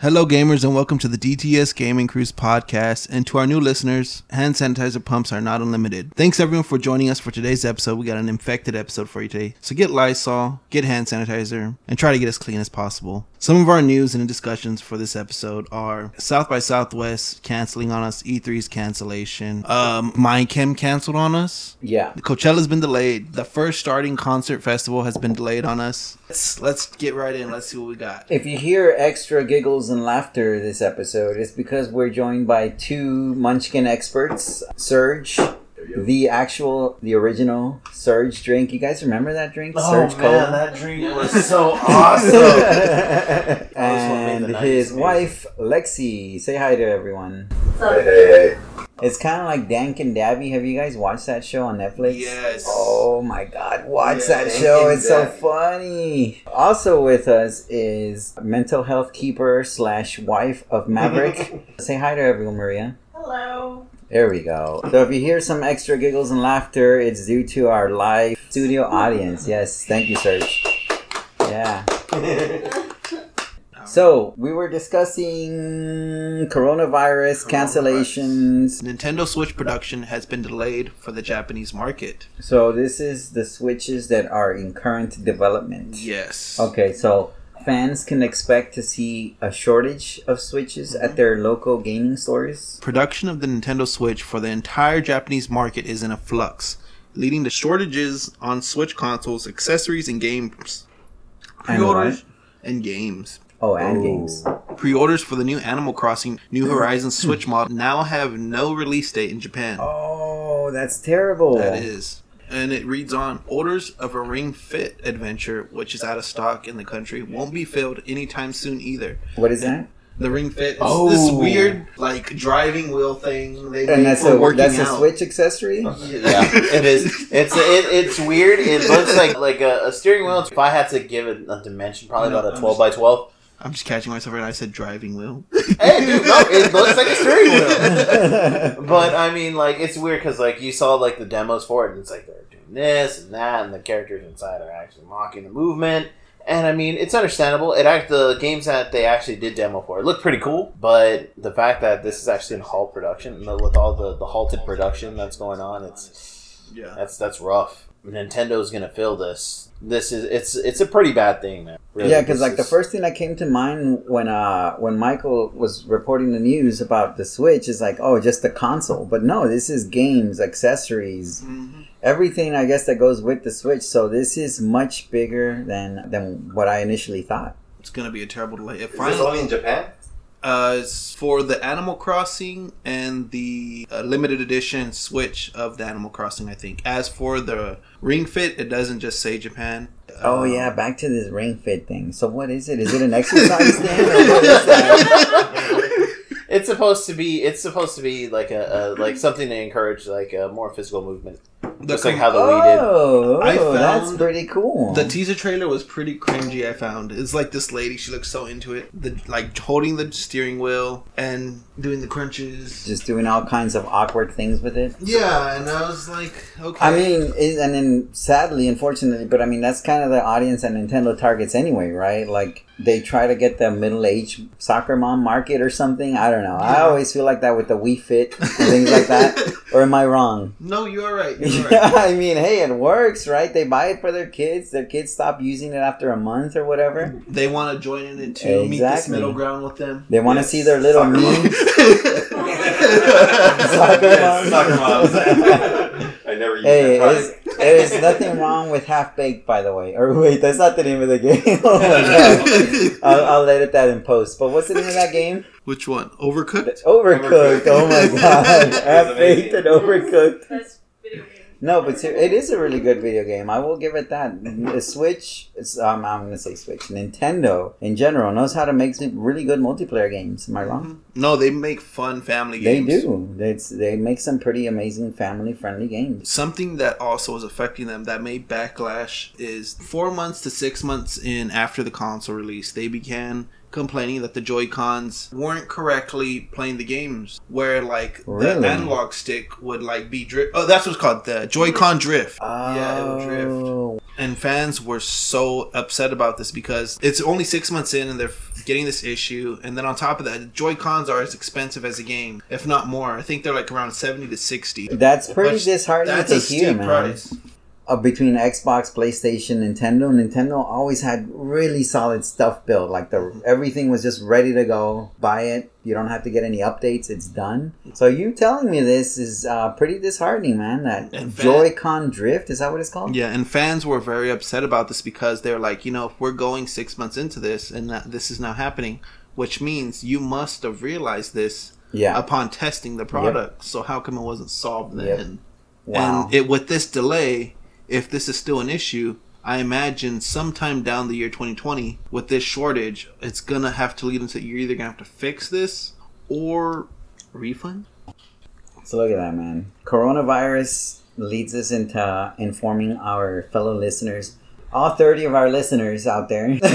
Hello, gamers, and welcome to the DTS Gaming Crew's podcast. And to our new listeners, hand sanitizer pumps are not unlimited. Thanks everyone for joining us for today's episode. We got an infected episode for you today. So get Lysol, get hand sanitizer, and try to get as clean as possible. Some of our news and discussions for this episode are South by Southwest canceling on us, E3's cancellation, um, Mindchem canceled on us. Yeah. Coachella's been delayed. The first starting concert festival has been delayed on us. Let's, let's get right in. Let's see what we got. If you hear extra giggles and laughter this episode, it's because we're joined by two Munchkin experts, Surge. The actual, the original Surge drink. You guys remember that drink? Oh Surge man, Cola? that drink was so awesome. and his 90s wife, Lexi. Say hi to everyone. hey, hey, It's kind of like Dank and Dabby. Have you guys watched that show on Netflix? Yes. Oh my god, watch Yeah, that show. and It's so Dabby. funny. Also with us is mental health keeper slash wife of Maverick. Say hi to everyone, Maria. Hello. There we go. So if you hear some extra giggles and laughter, it's due to our live studio audience. Yes, thank you, Serge. Yeah. So we were discussing coronavirus cancellations. Nintendo Switch production has been delayed for the Japanese market. So this is the switches that are in current development. Yes. Okay, so fans can expect to see a shortage of switches at mhm. their local gaming stores. Production of the Nintendo Switch for the entire Japanese market is in a flux, leading to shortages on Switch consoles, accessories, and games. Pre-orders what? and games. Oh, and games. Pre-orders for the new Animal Crossing New Horizons Switch model now have no release date in Japan. Oh, that's terrible. That is. And it reads on orders of a Ring Fit adventure, which is out of stock in the country, won't be filled anytime soon either. What is that? The Ring Fit is Oh. this weird like driving wheel thing they And that's for a working that's a. Switch accessory. yeah, it is. It's it, it's weird. It looks like like a, a steering wheel. If I had to give it a dimension, probably No, about a I'm twelve just- by twelve. I'm just catching myself right now. I said driving wheel. Hey, dude, no, it looks like a steering wheel. But I mean, like, it's weird because like you saw like the demos for it, and it's like they're doing this and that, and the characters inside are actually mocking the movement. And I mean, it's understandable. It act the games that they actually did demo for it look pretty cool, but the fact that this is actually in halt production, and the- with all the, the halted production that's going on, it's Yeah. that's that's rough. Nintendo's gonna fill this. This is it's it's a pretty bad thing, man. Really. Yeah, because This like the first thing that came to mind when uh when Michael was reporting the news about the Switch is like, oh, just the console. But no, this is games, accessories, Mhm. everything I guess that goes with the Switch. So this is much bigger than than what I initially thought. It's gonna be a terrible delay. It Is this finally, only in Japan? Uh, for the Animal Crossing and the uh, limited edition Switch of the Animal Crossing, I think. As for the Ring Fit, it doesn't just say Japan. Oh Um, yeah, back to this Ring Fit thing. So what is it? Is it an exercise thing? Or what is that? It's supposed to be. It's supposed to be like a, a like something to encourage like a more physical movement, The just like how the Wii did. Oh, I oh, that's pretty cool. The teaser trailer was pretty cringy. I found it's like this lady. She looks so into it. The like holding the steering wheel and doing the crunches. Just doing all kinds of awkward things with it. Yeah, and I was like, okay. I mean, it, and then sadly, unfortunately, but I mean that's kind of the audience that Nintendo targets anyway, right? Like they try to get the middle-aged soccer mom market or something. I don't know. I always feel like that with the Wii Fit and things like that. Or am I wrong? no, you are right. You're Yeah. I mean, hey, it works, right? They buy it for their kids. Their kids stop using it after a month or whatever. They want to join in it too. Meet this middle ground with them. They want to Yes, see their little soccer me. Soccer Yes, moms. soccer moms. I never used Hey, that there's nothing wrong with half baked, by the way. Or wait, that's not the name of the game. oh my god, I'll, I'll edit that in post. But what's the name of that game? Which one? Overcooked. Overcooked. Oh my god, It's half baked and overcooked. That's video game. No, but it is a really good video game. I will give it that. The Switch, um, I'm gonna say Switch. Nintendo in general knows how to make some really good multiplayer games. Am I wrong? No, they make fun family games. They do. It's, they make some pretty amazing family friendly games. Something that also is affecting them that made backlash is four months to six months in after the console release, they began complaining that the Joy Cons weren't correctly playing the games. Where like Really? the analog stick would like be drift. Oh, that's what's called the Joy-Con drift. Yeah, it would oh. drift. Oh, And fans were so upset about this because it's only six months in and they're getting this issue, and then on top of that, Joy Cons are as expensive as a game, if not more. I think they're like around seventy to sixty. That's pretty Which- disheartening That's to a hear, steep man. price. Uh, between Xbox, PlayStation, Nintendo. Nintendo always had really solid stuff built. Like the everything was just ready to go. Buy it. You don't have to get any updates. It's done. So you telling me this is uh, pretty disheartening, man. That And fa- Joy-Con drift is that what it's called? Yeah, and fans were very upset about this because they're like, you know, if we're going six months into this and that this is now happening, which means you must have realized this Yeah. upon testing the product. So how come it wasn't solved then? Yep. Wow. And it with this delay, if this is still an issue, I imagine sometime down the year 2020 with this shortage, it's gonna have to lead into you're either gonna have to fix this or refund. So look at that, man. Coronavirus leads us into informing our fellow listeners, all 30 of our listeners out there. oh,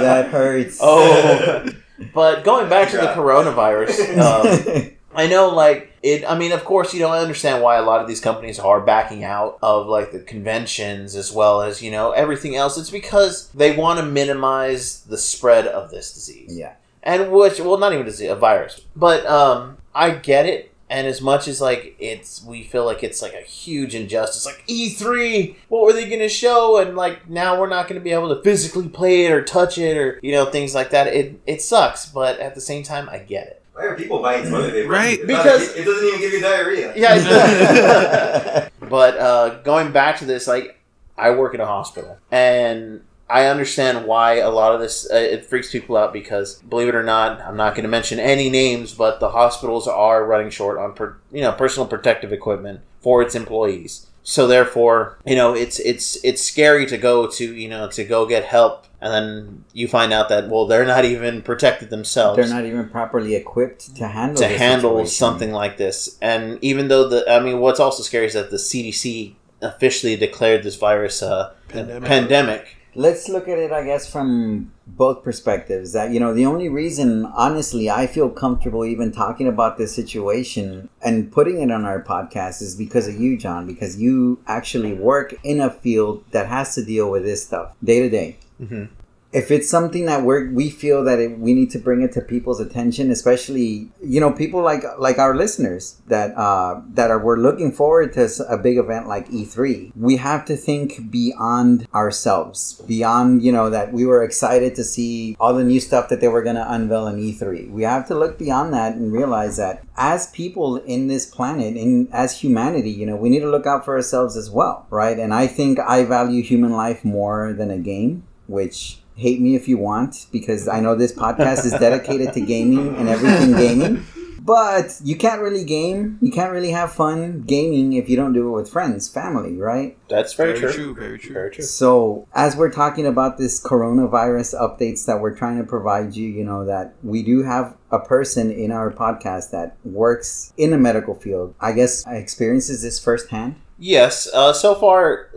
that hurts. Oh, but going back to the coronavirus, um, I know, like it. I mean, of course, you know, I understand why a lot of these companies are backing out of like the conventions as well as you know everything else. It's because they want to minimize the spread of this disease, yeah. and which, well, not even disease, a virus. But um, I get it. And as much as like it's, we feel like it's like a huge injustice. Like E three, what were they going to show? And like now we're not going to be able to physically play it or touch it or you know things like that. It it sucks, but at the same time, I get it. Why are people buying toilet paper? Right, because- it, it doesn't even give you diarrhea. Yeah. but uh, going back to this, like I work in a hospital, and I understand why a lot of this uh, it freaks people out because believe it or not, I'm not going to mention any names, but the hospitals are running short on per, you know personal protective equipment for its employees. So therefore, you know, it's it's it's scary to go to you know to go get help, and then you find out that well they're not even protected themselves They're not even properly equipped to handle to handle situation. something like this. And even though the, I mean, what's also scary is that the CDC officially declared this virus uh, Pandemic. a pandemic. Let's look at it, I guess, from both perspectives. That, you know, the only reason, honestly, I feel comfortable even talking about this situation and putting it on our podcast is because of you, John, because you actually work in a field that has to deal with this stuff day to day. Mhm. If it's something that we're, we feel that it, we need to bring it to people's attention, especially you know people like like our listeners that uh, that are we're looking forward to a big event like E3. We have to think beyond ourselves, beyond you know that we were excited to see all the new stuff that they were going to unveil in E3. We have to look beyond that and realize that as people in this planet, in as humanity, you know, we need to look out for ourselves as well, right? And I think I value human life more than a game, which hate me if you want because I know this podcast is dedicated to gaming and everything gaming. But you can't really game, you can't really have fun gaming if you don't do it with friends, family, right? That's very, Very true. true, very true. Very true. So, as we're talking about this coronavirus updates that we're trying to provide you, you know, that we do have a person in our podcast that works in the medical field. I guess experiences this firsthand. Yes. Uh, so far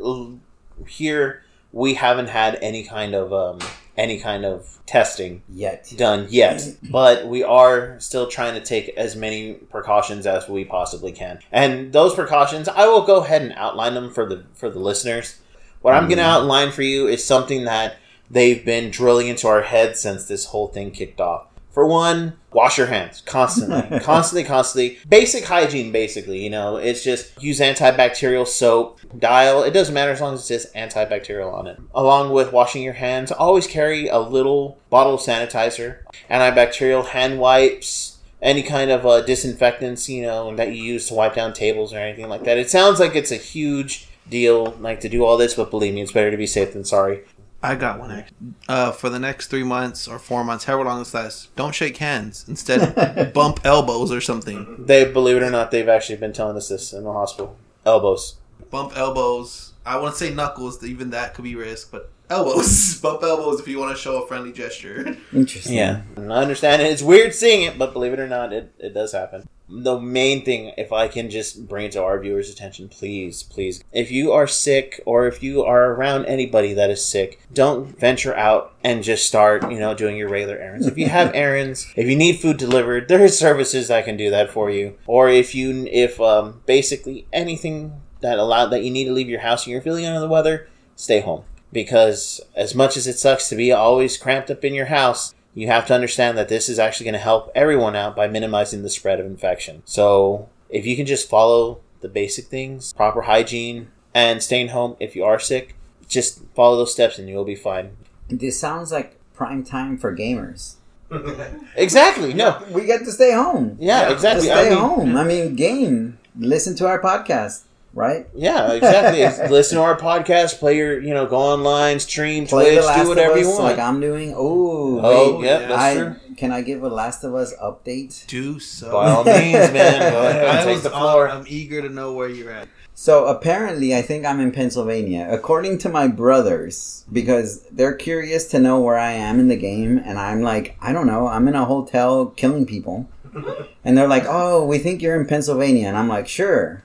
here we haven't had any kind of um, any kind of testing Yet. done yet, but we are still trying to take as many precautions as we possibly can. And those precautions, I will go ahead and outline them for the for the listeners. What I'm going to outline for you is something that they've been drilling into our heads since this whole thing kicked off. For one, wash your hands constantly, constantly, constantly. Basic hygiene, basically. You know, it's just use antibacterial soap, dial. It doesn't matter as long as it says antibacterial on it. Along with washing your hands, always carry a little bottle of sanitizer, antibacterial hand wipes, any kind of uh, disinfectants, you know, that you use to wipe down tables or anything like that. It sounds like it's a huge deal, like to do all this, but believe me, it's better to be safe than sorry. I got one. Actually. Uh, for the next three months or four months, however long this lasts, don't shake hands. Instead, bump elbows or something. They believe it or not, they've actually been telling us this in the hospital. Elbows. Bump elbows. I wouldn't say knuckles. Even that could be risk, but elbows. bump elbows if you want to show a friendly gesture. Interesting. Yeah, I understand it. It's weird seeing it, but believe it or not, it, it does happen. The main thing, if I can just bring it to our viewers' attention, please, please, if you are sick or if you are around anybody that is sick, don't venture out and just start, you know, doing your regular errands. If you have errands, if you need food delivered, there are services that can do that for you. Or if you, if um, basically anything that allow that you need to leave your house and you're feeling under the weather, stay home. Because as much as it sucks to be always cramped up in your house, you have to understand that this is actually going to help everyone out by minimizing the spread of infection. So if you can just follow the basic things, proper hygiene, and staying home if you are sick, just follow those steps and you'll be fine. This sounds like prime time for gamers. Exactly. No. We get to stay home. Yeah, Yeah, exactly. Stay I mean, home. I mean, game. Listen to our podcast, right? Yeah, exactly. Listen to our podcast, play your, you know, go online, stream, Play Twitch, The Last do whatever of Us you want. like I'm doing. Oh, oh, wait. yeah, yeah. that's I true. can I give a Last of Us update? Do so. By all means, man. Go ahead I and take was the on- floor. I'm eager to know where you're at. So apparently, I think I'm in Pennsylvania, according to my brothers, because they're curious to know where I am in the game, and I'm like, I don't know, I'm in a hotel killing people, and they're like, Oh, we think you're in Pennsylvania, and I'm like, Sure.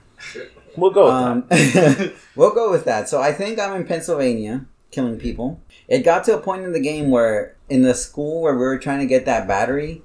We'll go with that. Um, we'll go with that. So I think I'm in Pennsylvania killing people. It got to a point in the game where in the school where we were trying to get that battery,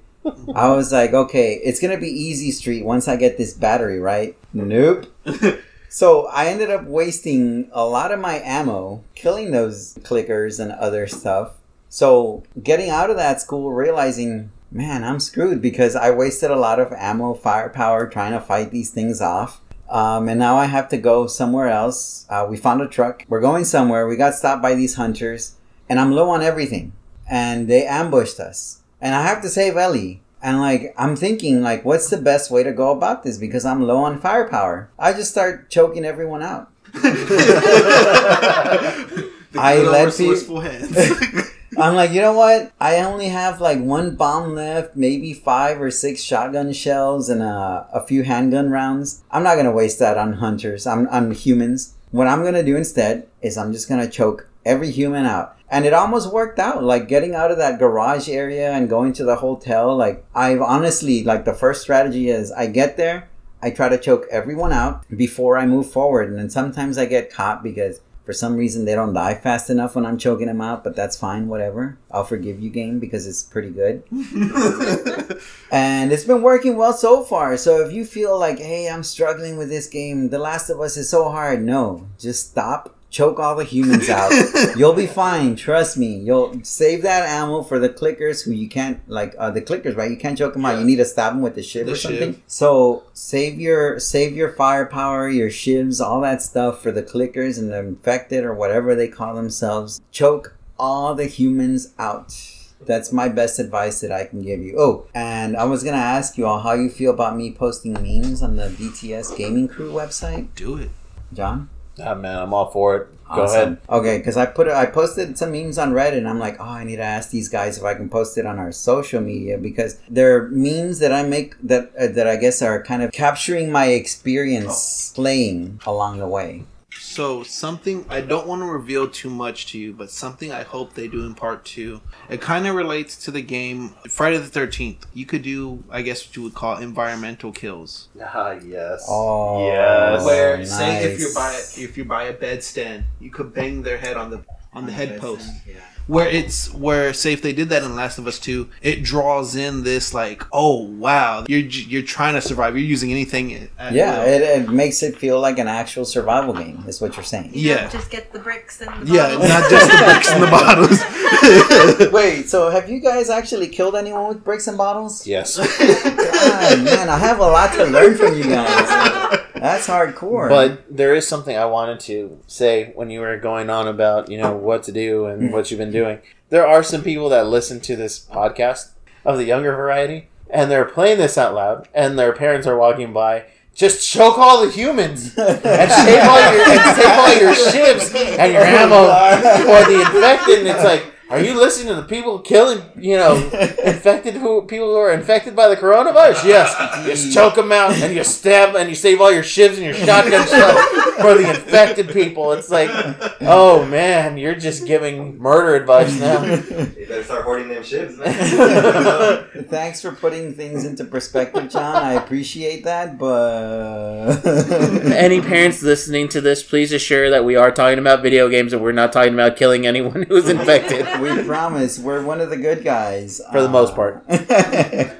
I was like, okay, it's gonna be easy street once I get this battery, right? Nope. So I ended up wasting a lot of my ammo killing those clickers and other stuff. So getting out of that school, realizing, man, I'm screwed because I wasted a lot of ammo, firepower trying to fight these things off. Um, and now I have to go somewhere else. Uh, we found a truck. We're going somewhere. We got stopped by these hunters, and I'm low on everything. And they ambushed us. And I have to save Ellie. And like, I'm thinking, like, what's the best way to go about this? Because I'm low on firepower. I just start choking everyone out. I good let resourceful hands. I'm like, you know what? I only have like one bomb left, maybe five or six shotgun shells and a, a few handgun rounds. I'm not gonna waste that on hunters. I'm on humans. What I'm gonna do instead is I'm just gonna choke every human out. And it almost worked out. Like getting out of that garage area and going to the hotel. Like I've honestly like the first strategy is I get there, I try to choke everyone out before I move forward. And then sometimes I get caught because for some reason they don't die fast enough when I'm choking them out, but that's fine, whatever. I'll forgive you game because it's pretty good. And it's been working well so far. So if you feel like, hey, I'm struggling with this game, The Last of Us is so hard, no. Just stop. Choke all the humans out. You'll be fine. Trust me. You'll save that ammo for the clickers who you can't like uh, the clickers, right? You can't choke them out. You need to stab them with the shiv The or something. shiv. So save your save your firepower, your shivs, all that stuff for the clickers and the infected or whatever they call themselves. Choke all the humans out. That's my best advice that I can give you. Oh, and I was gonna ask you all how you feel about me posting memes on the DTS Gaming Crew website, Do it. John. Ah, man, I'm all for it. Go ahead. Okay, because I put it, I posted some memes on Reddit, and I'm like, oh, I need to ask these guys if I can post it on our social media because they're memes that I make that uh, that I guess are kind of capturing my experience playing along the way. So something I don't want to reveal too much to you, but something I hope they do in part two. It kind of relates to the game Friday the Thirteenth. You could do, I guess, what you would call environmental kills, Ah, yes. Oh, Yes. where say if you're by if you're by a bed stand, you could bang their head on the on the head post. Where it's where say if they did that in Last of Us Two, it draws in this like, oh wow, you're you're trying to survive. You're using anything. At Yeah, will. it, it makes it feel like an actual survival game. Is what you're saying. You Yeah. just get the bricks and the yeah, bottles. not just the bricks and the bottles. Wait, so have you guys actually killed anyone with bricks and bottles? Yes. God, man, I have a lot to learn from you guys. That's hardcore. But there is something I wanted to say when you were going on about, you know, what to do and what you've been doing. There are some people that listen to this podcast of the younger variety, and they're playing this out loud, and their parents are walking by. Just choke all the humans and save all your and all your shivs and your ammo for the infected. And it's like, are you listening to the people killing, you know, infected who people who are infected by the coronavirus? Yes, you just choke them out and you stab and you save all your shivs and your shotgun shells for the infected people. It's like, oh man, you're just giving murder advice now. You better start hoarding them shivs, man. Thanks for putting things into perspective, John. I appreciate that, but Any parents listening to this, please assure that we are talking about video games and we're not talking about killing anyone who's infected. We promise we're one of the good guys For the most part.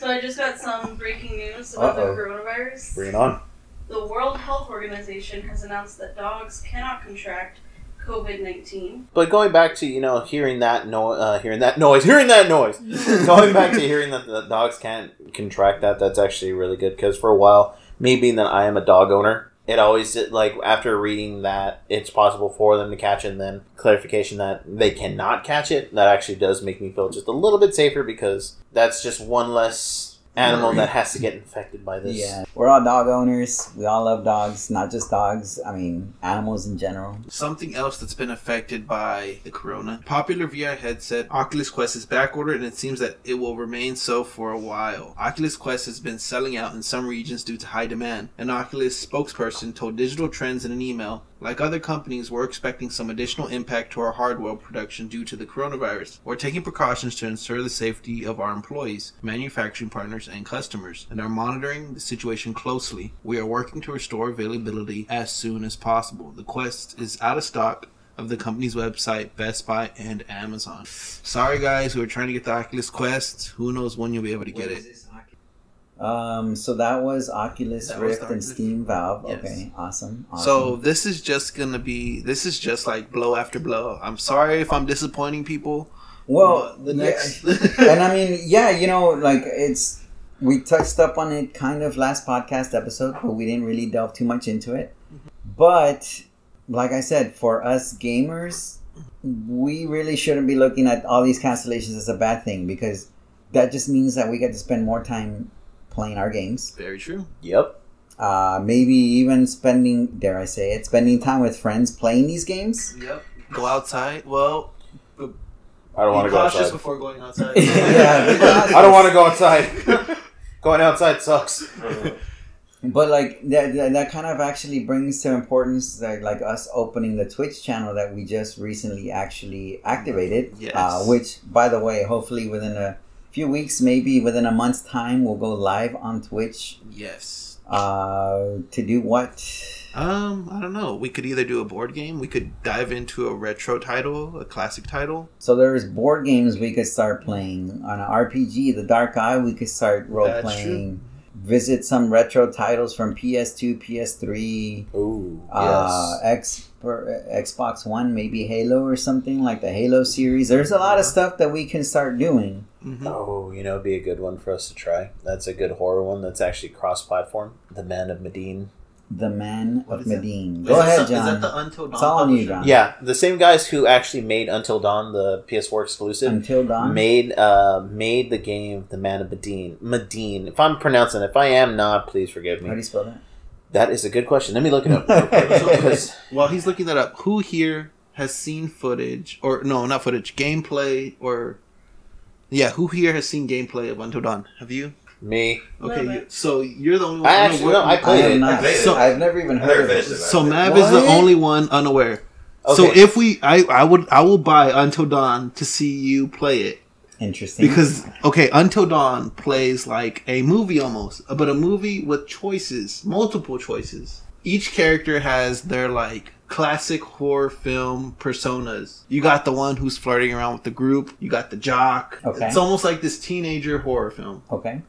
So I just got some breaking news about Uh-oh. the coronavirus. Bring it on. The World Health Organization has announced that dogs cannot contract COVID 19. But going back to you know hearing that no uh, hearing that noise, hearing that noise, going back to hearing that the dogs can't contract that, that's actually really good because for a while, me being that I am a dog owner, it always like after reading that it's possible for them to catch and then clarification that they cannot catch it, that actually does make me feel just a little bit safer because that's just one less animal that has to get infected by this. Yeah, we're all dog owners. We all love dogs, not just dogs. I mean, animals in general. Something else that's been affected by the corona. Popular VR headset Oculus Quest is backordered and it seems that it will remain so for a while. Oculus Quest has been selling out in some regions due to high demand. An Oculus spokesperson told Digital Trends in an email like other companies, we're expecting some additional impact to our hardware production due to the coronavirus. We're taking precautions to ensure the safety of our employees, manufacturing partners, and customers, and are monitoring the situation closely. We are working to restore availability as soon as possible. The Quest is out of stock of the company's website, Best Buy, and Amazon. Sorry, guys, we were trying to get the Oculus Quest. Who knows when you'll be able to get it? Um, so that was Oculus That Rift the and Steam Valve. Yes. Okay, awesome. awesome. So this is just gonna be this is just like blow after blow. I'm sorry if I'm disappointing people. well, the yeah, next and I mean, yeah, you know, like it's we touched up on it kind of last podcast episode, but we didn't really delve too much into it. But like I said, for us gamers, we really shouldn't be looking at all these cancellations as a bad thing because that just means that we get to spend more time playing our games. very true. Yep. Uh, maybe even spending, dare I say it, spending time with friends playing these games. Yep. Go outside. Well, I don't want to go cautious outside. before going outside. Yeah. I don't want to go outside. Going outside sucks. But like that, that, that kind of actually brings to importance that like us opening the Twitch channel that we just recently actually activated. Yes. Uh, which, by the way, hopefully within a few weeks, maybe within a month's time, we'll go live on Twitch. Yes. Uh, to do what? Um, I don't know. We could either do a board game. We could dive into a retro title, a classic title. So there's board games we could start playing on an RPG, The Dark Eye. We could start role That's playing. Visit some retro titles from PS2, PS3. Ooh, uh, X, Xbox One, maybe Halo or something like the Halo series. There's a lot of stuff that we can start doing. hmm Oh, you know, it'd be a good one for us to try. That's a good horror one that's actually cross platform. The Man of Medine. The Man What of is? Medine. Go that ahead, some- John. Is that the Until Dawn? It's all on you. John. Yeah, the same guys who actually made Until Dawn, the PS4 exclusive, Until Dawn. made uh made the game The Man of Medine. Medine. If I'm pronouncing it, if I am not, please forgive me. How do you spell that? That is a good question. Let me look it up. So, while he's looking that up, who here has seen footage, or no, not footage, gameplay, or yeah, who here has seen gameplay of Until Dawn? Have you? Me. Okay, you- so you're the only one. I actually no, I I played have it. not. played it. So- I've never even heard never of it. So Mav is the only one unaware. So if we, I, I would, I will buy Until Dawn to see you play it Interesting. because okay, Until Dawn plays like a movie almost, but a movie with choices, multiple choices. Each character has their like classic horror film personas. You got the one who's flirting around with the group. You got the jock. Okay. It's almost like this teenager horror film, okay.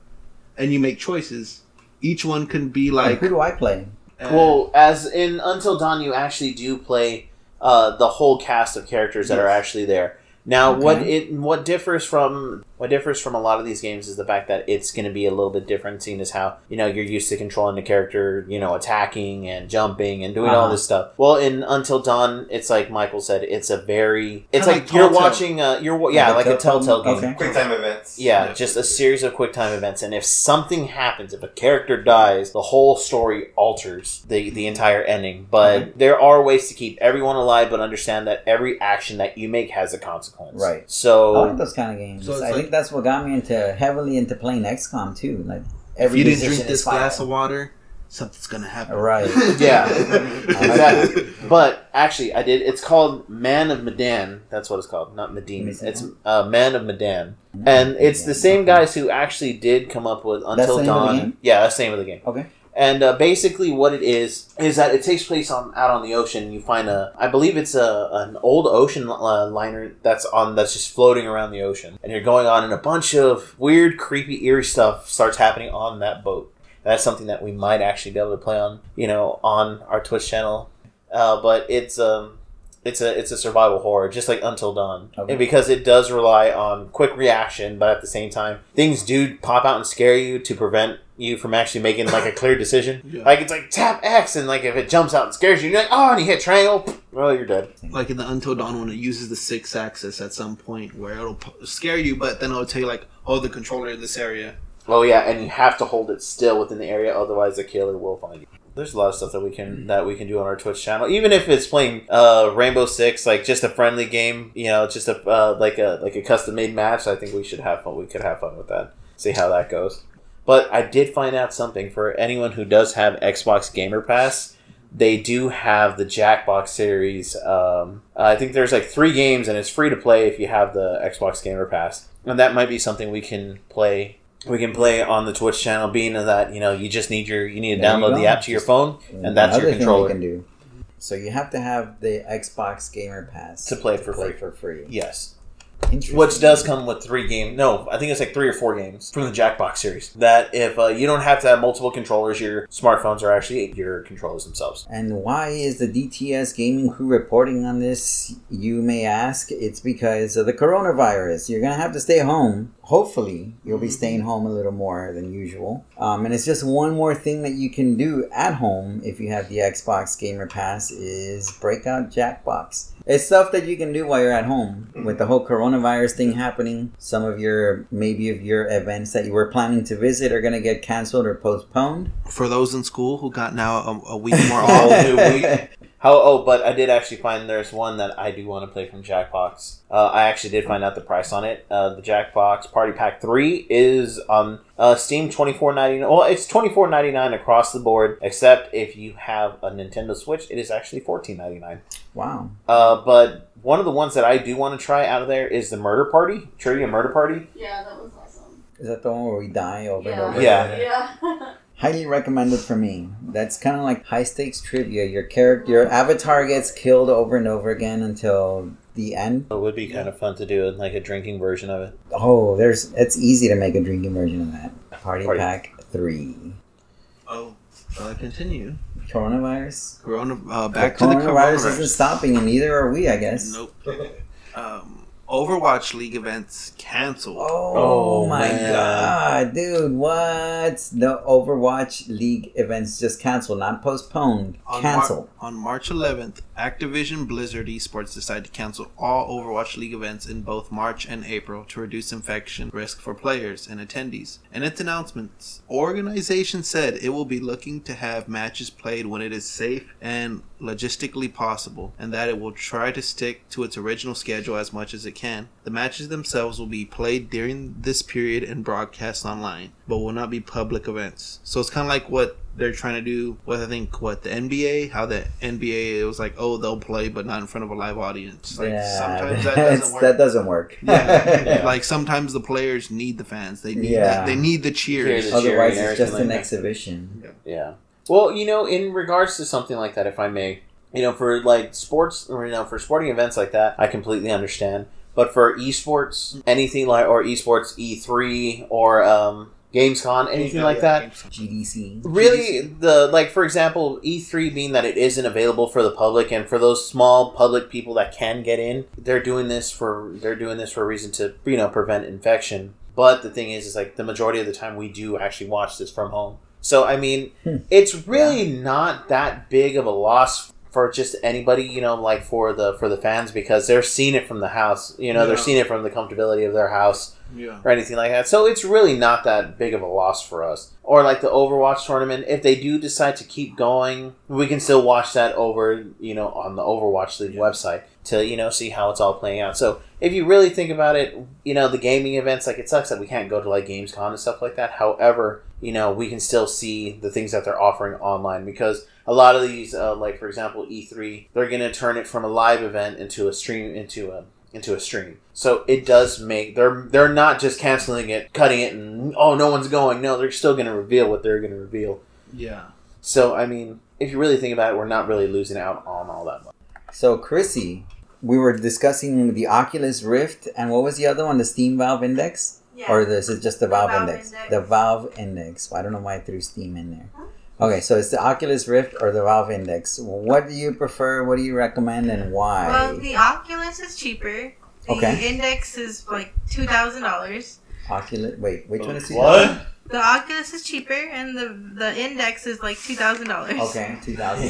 And you make choices. Each one can be Like, like who do I play? uh, Well, as in Until Dawn, you actually do play uh, the whole cast of characters that are actually there. Now, what it what differs from what differs from a lot of these games is the fact that it's going to be a little bit different, seeing as how you know you're used to controlling the character, you know, attacking and jumping and doing all Uh-huh. this stuff. Well, in Until Dawn, it's like Michael said, it's a very it's like, like you're Telltale. watching uh, you're yeah Like like, a a Telltale game. Okay. Quick time events. Yeah, Yeah. just a series of quick time events, and if something happens, if a character dies, the whole story alters the the entire ending. But Okay. there are ways to keep everyone alive, but understand that every action that you make has a consequence. Right. So I like those kind of games. So it's I like- think that's what got me into heavily into playing XCOM too. Like if every you didn't drink this glass of water, something's gonna happen. Right. yeah, exactly. But actually, I did. It's called Man of Medan. That's what it's called, not Medine. Medan? It's uh, Man of Medan, and it's the same guys who actually did come up with That's Until the name of the Dawn. game? Yeah, that's the name of the game. Okay. And uh, basically, what it is is that it takes place on out on the ocean. You find a, I believe it's a an old ocean uh, liner that's on that's just floating around the ocean, and you're going on, and a bunch of weird, creepy, eerie stuff starts happening on that boat. That's something that we might actually be able to play on, you know, on our Twitch channel. Uh, but it's um, it's a it's a survival horror, just like Until Dawn, Okay. and because it does rely on quick reaction, but at the same time, things do pop out and scare you to prevent you from actually making like a clear decision. Yeah. Like it's like tap X, and like if it jumps out and scares you, you're like oh, and you hit triangle, well you're dead. Like in the Until Dawn one, it uses the six axis at some point where it'll scare you, but then it'll tell you like, oh, the controller in this area. Oh yeah, and you have to hold it still within the area, otherwise the killer will find you. There's a lot of stuff that we can that we can do on our Twitch channel, even if it's playing uh, Rainbow Six, like just a friendly game, you know, just a uh, like a like a custom made match. I think we should have fun. We could have fun with that. See how that goes. But I did find out something for anyone who does have Xbox Gamer Pass. They do have the Jackbox series. Um, I think there's like three games, and it's free to play if you have the Xbox Gamer Pass. And that might be something we can play we can play on the Twitch channel, being that you know you just need your you need to There download the app to your phone, and that's your thing controller. you can do. So you have to have the Xbox Gamer Pass To play for play free. for free. Yes. Which does come with three games. No, I think it's like three or four games from the Jackbox series. That if uh, you don't have to have multiple controllers, your smartphones are actually your controllers themselves. And why is the DTS gaming crew reporting on this? You may ask. It's because of the coronavirus. You're gonna have to stay home. Hopefully, you'll be staying home a little more than usual. Um, and it's just one more thing that you can do at home if you have the Xbox Gamer Pass is break out Jackbox. It's stuff that you can do while you're at home with the whole coronavirus thing happening. Some of your maybe of your events that you were planning to visit are gonna get canceled or postponed. For those in school who got now a, a week more All off, new week. How? Oh, but I did actually find there's one that I do want to play from Jackbox. Uh, I actually did find out the price on it. Uh, the Jackbox Party Pack Three is on uh, Steam twenty four ninety nine. Well, it's twenty four ninety nine across the board, except if you have a Nintendo Switch, it is actually fourteen ninety nine. wow. Uh, but one of the ones that I do want to try out of there is the Murder Party, Trivia Murder Party. Yeah, that was awesome. Is that the one where we die over and Yeah. over? Yeah. Yeah. Highly recommended for me. That's kind of like high stakes trivia. Your character, your avatar gets killed over and over again until the end. It would be kind of fun to do like a drinking version of it. Oh, there's. It's easy to make a drinking version of that. Party, Party. pack three. oh, shall I continue? Coronavirus. Corona, uh, back the to the coronavirus coronavirus. isn't stopping, and neither are we. I guess. Nope. Um, Overwatch League events canceled. Oh, Oh, my man. god, dude! What? The Overwatch League events just canceled, not postponed. On Canceled. Mar- on March 11th, Activision Blizzard Esports decided to cancel all Overwatch League events in both March and April to reduce infection risk for players and attendees. In its announcements, organization said it will be looking to have matches played when it is safe and logistically possible, and that it will try to stick to its original schedule as much as it can. The matches themselves will be played during this period and broadcast online, but will not be public events. So it's kind of like what they're trying to do what I think what the NBA, how the NBA it was like, oh they'll play but not in front of a live audience. Like yeah, sometimes that doesn't work. That doesn't work. Yeah. Yeah. Like sometimes the players need the fans. They need Yeah. the, they need the cheers. Cheers. Otherwise, cheering it's just and an that. exhibition. Yeah. Well, you know, in regards to something like that, if I may, you know, for like sports, or you know, for sporting events like that, I completely understand. But for esports, anything like or esports E3 or um, Gamescom, anything Yeah, like yeah, that, GDC. really the like for example E3 being that it isn't available for the public and for those small public people that can get in, they're doing this for they're doing this for a reason to you know prevent infection. But the thing is, is like the majority of the time we do actually watch this from home. So I mean, Hmm. it's really not that big of a loss for just anybody, you know, like for the for the fans because they're seeing it from the house. You know, they're seeing it from the comfortability of their house Yeah. or anything like that. So it's really not that big of a loss for us. Or like the Overwatch tournament, if they do decide to keep going, we can still watch that over, you know, on the Overwatch League website to, you know, see how it's all playing out. So if you really think about it, you know, the gaming events, like it sucks that we can't go to like Gamescom and stuff like that. However, you know, we can still see the things that they're offering online because a lot of these, uh, like for example, E3, they're going to turn it from a live event into a stream, into a into a stream. So it does make they're they're not just canceling it, cutting it, and oh no one's going. No, they're still going to reveal what they're going to reveal. Yeah. So I mean, if you really think about it, we're not really losing out on all that much. So, Chrissy, we were discussing the Oculus Rift, and what was the other one? The Steam Valve Index? Yeah. Or this is just the The Valve, Valve Index? Index. The Valve Index. I don't know why I threw Steam in there. Okay, so it's the Oculus Rift or the Valve Index. What do you prefer? What do you recommend, and why? Well, the Oculus is cheaper. The Okay. Index is like two thousand dollars. Oculus. Wait, which one is the What? The Oculus is cheaper, and the the Index is like two thousand dollars. Okay, two thousand.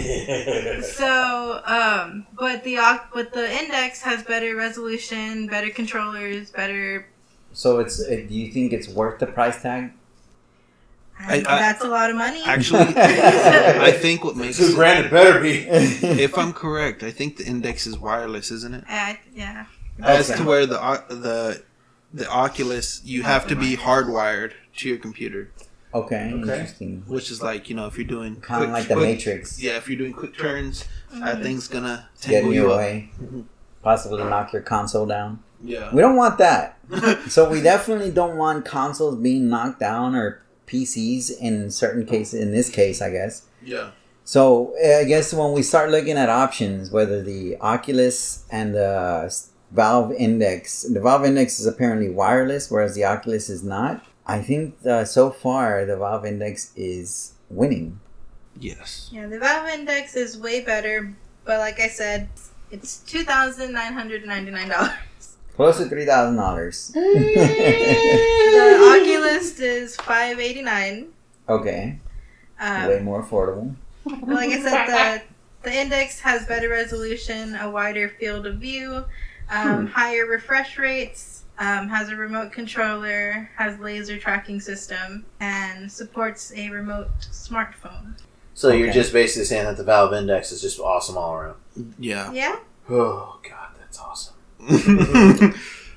So, um, but the Oc- but the Index has better resolution, better controllers, better. So it's. Uh, do you think it's worth the price tag? I- I- that's a lot of money. Actually, I think what makes Two grand it better be. if I'm correct, I think the index is wireless, isn't it? Uh, yeah. As Okay. to where the the the Oculus, you have to be hardwired to your computer, Okay, interesting. which is like you know if you're doing Kind of like the quick- Matrix. Yeah, if you're doing quick turns, that thing's gonna Get in tangle your you up. way. Possibly knock your console down. Yeah. We don't want that. So we definitely don't want consoles being knocked down or PCs in certain cases. In this case, I guess. Yeah. So eh, I guess when we start looking at options, whether the Oculus and the Valve Index, the Valve Index is apparently wireless, whereas the Oculus is not. I think uh, so far the Valve Index is winning. Yes. Yeah, the Valve Index is way better, but like I said, it's two thousand nine hundred ninety nine dollars. Close to three thousand dollars. The Oculus is five eighty nine. okay, Um, way more affordable. like I said, the the index has better resolution, a wider field of view, um, higher refresh rates, um, has a remote controller, has laser tracking system, and supports a remote smartphone. So you're just basically saying that the Valve Index is just awesome all around. Yeah. Yeah, Oh god, that's awesome.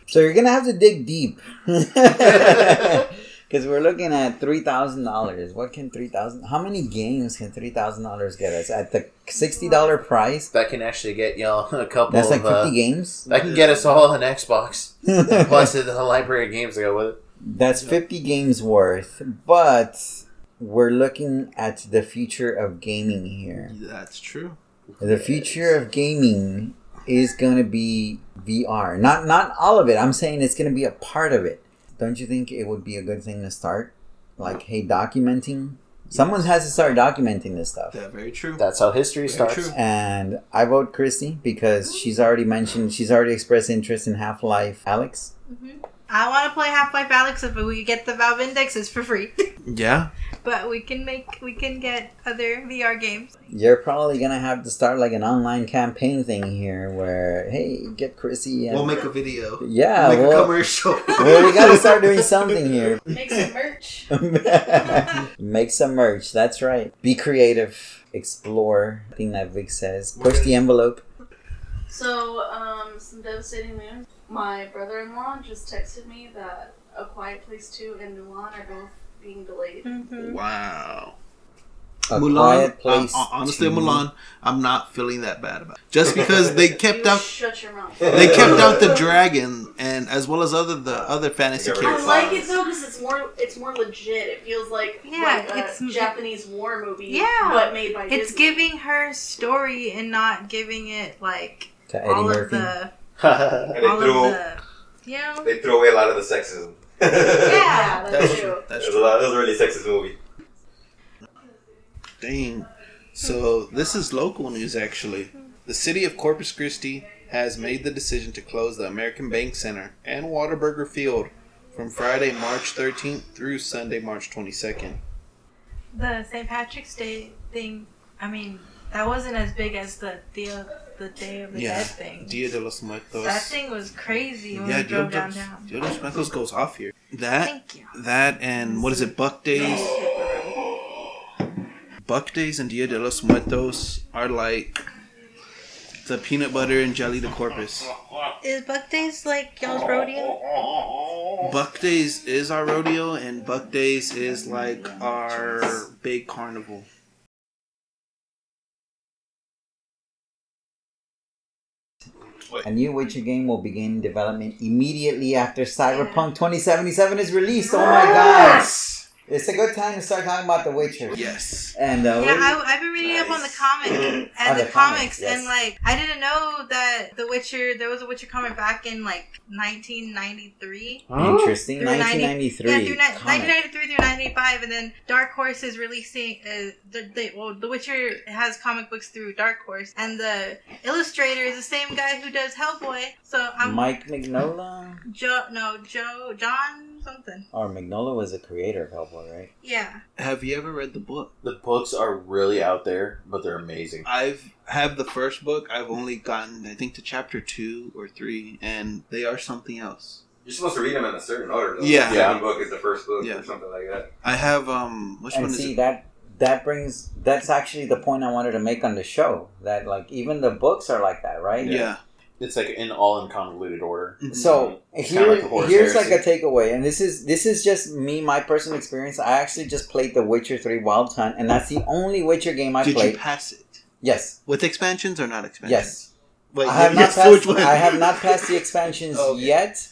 So you're gonna have to dig deep, because we're looking at three thousand dollars. What can three thousand? How many games can three thousand dollars get us at the sixty dollar price? That can actually get y'all a couple That's like of. Uh, fifty games. that can get us all an Xbox. Plus the library of games that go with it. That's fifty games worth. But we're looking at the future of gaming here. That's true. The future of gaming is going to be VR. Not not all of it. I'm saying it's going to be a part of it. Don't you think it would be a good thing to start? Like, hey, documenting. Someone has to start documenting this stuff. Yeah, very true. That's how history Very starts. true. And I vote Christy because mm. she's already mentioned she's already expressed interest in Half Life. Alyx, mm-hmm. I want to play Half Life Alyx if we get the Valve Indexes for free, Yeah. But we can make we can get other VR games. you're probably gonna have to start like an online campaign thing here, where hey, get Chrissy. And, We'll make a video. yeah, make a commercial. well, we gotta start doing something here. Make some merch. Make some merch. That's right. Be creative. Explore. I think that Vic says. Push the envelope. So, um, some devastating news. My brother-in-law just texted me that A Quiet Place 2 and Mulan are both being delayed. Mm-hmm. wow. A Mulan. quiet place. uh, honestly, to- Mulan. I'm not feeling that bad about. It. Just because they kept You out, Shut your mouth. they kept out the dragon, and as well as other the other fantasy Yeah, I like it though because it's more it's more legit. It feels like Yeah, like a it's- Japanese war movie. Yeah. but made by It's Disney. giving her story and not giving it like To Eddie all of Murphy. the And all of the you know they threw away a lot of the sexism. Yeah, That's that's, That's true. true. That's It was a true. lot. It was a really sexist movie. Dang. So this is local news actually. The city of Corpus Christi has made the decision to close the American Bank Center and Whataburger Field from Friday, March 13th through Sunday, March 22nd. the St. Patrick's Day thing. I mean, that wasn't as big as the Dia, the Day of the Yeah. Dead thing. Dia de los Muertos. That thing was crazy when yeah, we drove downtown. Dia de los Muertos goes off here. That that and what is it? Buck Days. Buck Days and Dia de los Muertos are like the peanut butter and jelly de corpus. Is Buck Days like y'all's rodeo? Buck Days is our rodeo, and Buck Days is like our big carnival. A new Witcher game will begin development immediately after Cyberpunk 2077 is released. Oh my god! It's a good time to start talking about The Witcher. Yes. And uh, Yeah, I, I've been reading up on the comic and Oh, the, the comics, comics, yes. and like I didn't know that The Witcher there was a Witcher comic back in like 1993. interesting. Through 90 1993. Yeah, through ni- 1993 through 1995, and then Dark Horse is releasing. Uh, the, the well, The Witcher has comic books through Dark Horse, and the illustrator is the same guy who does Hellboy. So I'm Mike Mignola Joe. No, Joe John something. or Mignola was the creator of Hellboy, right? Yeah. Have you ever read the book? The books are really out there, but they're amazing. I've have the first book. I've only gotten I think to chapter two or three, and they are something else. You're supposed to read them in a certain order. Though. Yeah. The second book is the first book Yeah. or something like that. I have um which and one is see it? that that brings that's actually the point I wanted to make on the show. That like even the books are like that, right? Yeah. It's like in all in convoluted order. Mhm. So It's here, like the Horus here's like a takeaway, and this is this is just me, my personal experience. I actually just played The Witcher Three Wild Hunt, and that's the only Witcher game I did played. you pass it yes, with expansions or not expansions? yes. Wait, I have yes, not passed. I have not passed the expansions Okay. yet.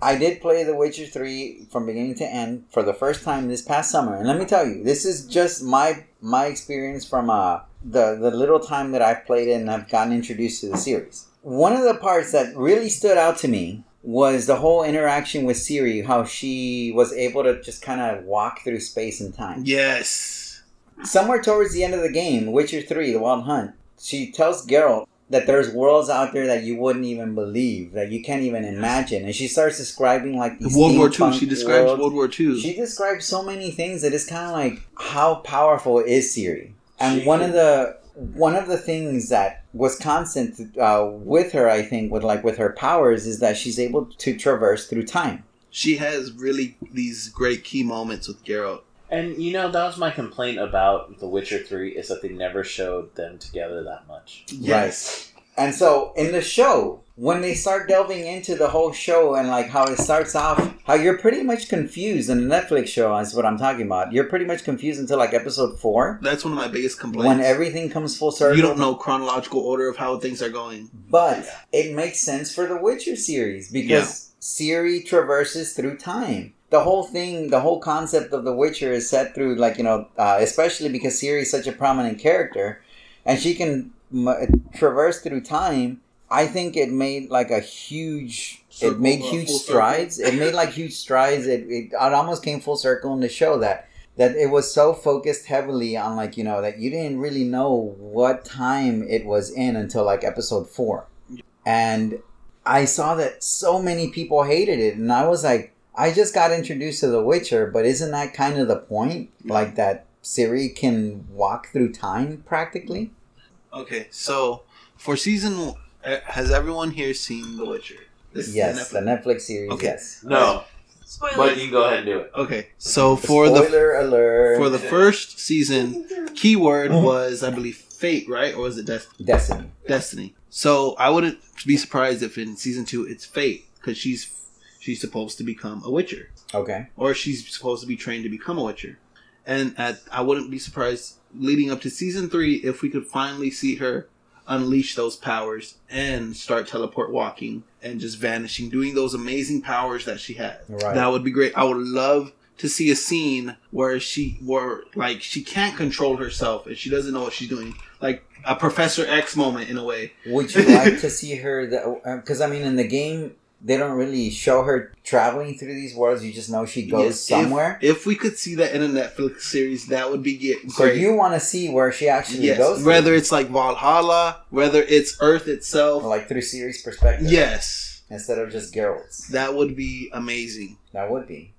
I did play The Witcher Three from beginning to end for the first time this past summer, and let me tell you, this is just my my experience from uh the the little time that I've played it and I've gotten introduced to the series. One of the parts that really stood out to me was the whole interaction with Ciri, how she was able to just kind of walk through space and time Yes. somewhere towards the end of the game, Witcher 3, The Wild Hunt, she tells Geralt that there's worlds out there that you wouldn't even believe, that you can't even imagine. And she starts describing like these World War II. She describes worlds. World War II. She describes so many things that it's kind of like how powerful is Ciri? And She one can- of the one of the things that was constant uh, with her, I think, with like with her powers, is that she's able to traverse through time. she has really these great key moments with Geralt. And you know that was my complaint about The Witcher Three is that they never showed them together that much. Yes. And so in the show, when they start delving into the whole show and like how it starts off, how you're pretty much confused in the Netflix show is what I'm talking about. You're pretty much confused until like episode four That's one of my biggest complaints. when everything comes full circle. you don't know chronological order of how things are going. But it makes sense for the Witcher series because Ciri traverses through time. The whole thing, the whole concept of the Witcher is set through, like, you know, uh, especially because Ciri is such a prominent character and she can m- traverse through time. I think it made like a huge, Circle, it made uh, huge strides. It made like huge strides. It, it, it almost came full circle in the show that that it was so focused heavily on like you know that you didn't really know what time it was in until like episode four. And i saw that so many people hated it and i was like i just got introduced to the witcher but isn't that kind of the point? Like that ciri can walk through time practically? Okay, so for season, has everyone here seen The Witcher? This is yes the Netflix- netflix series Okay. yes No, Spoilers. but you can go ahead and do it. Okay, so for the spoiler alert for the first season, keyword Mhm. was I believe fate, right, or was it Des- destiny destiny? So I wouldn't be surprised if in season two it's fate because she's she's supposed to become a Witcher. okay or she's supposed to be trained to become a Witcher. And at, I wouldn't be surprised leading up to season three if we could finally see her unleash those powers and start teleport walking and just vanishing, doing those amazing powers that she has. Right. That would be great. I would love to see a scene where she, where like she can't control herself and she doesn't know what she's doing, like a Professor X moment in a way. Would you like to see her? that Because um, I mean, in the game, they don't really show her traveling through these worlds. You just know she goes Yes, somewhere. If, we could see that in a Netflix series, that would be get, so you want to see where she actually Yes, goes, whether it's like Valhalla, whether it's Earth itself. through, like through Ciri's perspective. Yes, instead of just Geralt's. that would be amazing. That would be.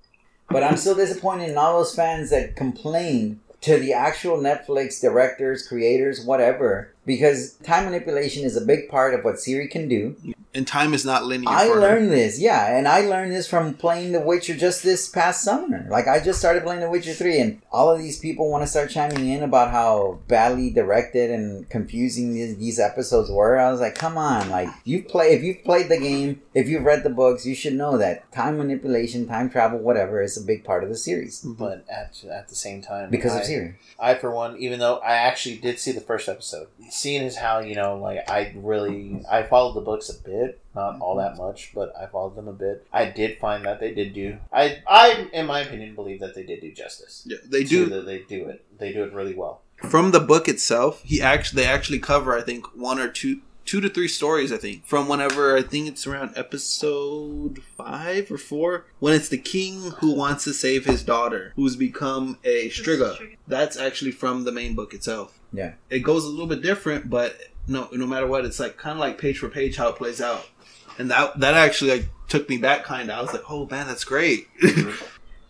But I'm still disappointed in all those fans that complained to the actual Netflix directors, creators, whatever, because time manipulation is a big part of what Ciri can do. And time is not linear. I for her. learned this, yeah, and I learned this from playing The Witcher just this past summer. Like I just started playing The Witcher three, and all of these people want to start chiming in about how badly directed and confusing these, these episodes were. I was like, come on, like you play if you've played the game, if you've read the books, you should know that time manipulation, time travel, whatever, is a big part of the series mm-hmm. But at at the same time, because I, of Ciri. I for one, even though I actually did see the first episode, seeing as how you know, like I really I followed the books a bit, not all that mm-hmm. much, but I followed them a bit. I did find that they did do. I, I, in my opinion, believe that they did do justice. Yeah, they do the- they do it. They do it really well. from the book itself. He actually they actually cover I think one or two two to three stories I think from whenever I think it's around episode five or four when it's the king who wants to save his daughter who's become a striga. Striga. That's actually from the main book itself. Yeah. It goes a little bit different, but no no matter what, it's like kind of like page for page how it plays out. And that that actually like took me back kind of. I was like, "Oh man, that's great."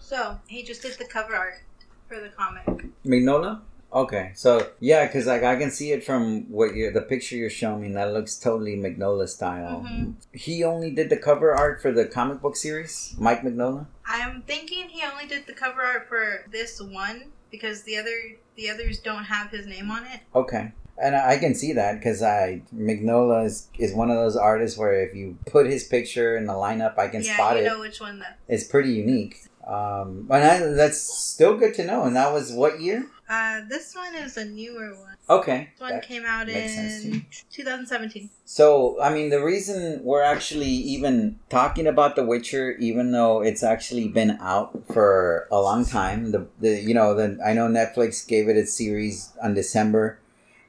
So he just did the cover art for the comic. Magnola? Okay, so yeah, because like I can see it from what you the picture you're showing me. That looks totally Magnola style. Mhm. He only did the cover art for the comic book series, Mike Magnola. I'm thinking he only did the cover art for this one because the other the others don't have his name on it. Okay, and I I can see that because I Magnola is, is one of those artists where if you put his picture in the lineup, I can yeah, spot it. Yeah, you know which one that. It's pretty unique. Um, and I, that's still good to know. And that was what year? Uh, this one is a newer one. Okay. This one came out makes sense to in 2017. So, I mean, the reason we're actually even talking about The Witcher, even though it's actually been out for a long time, the, the you know, the I know Netflix gave it its series on December,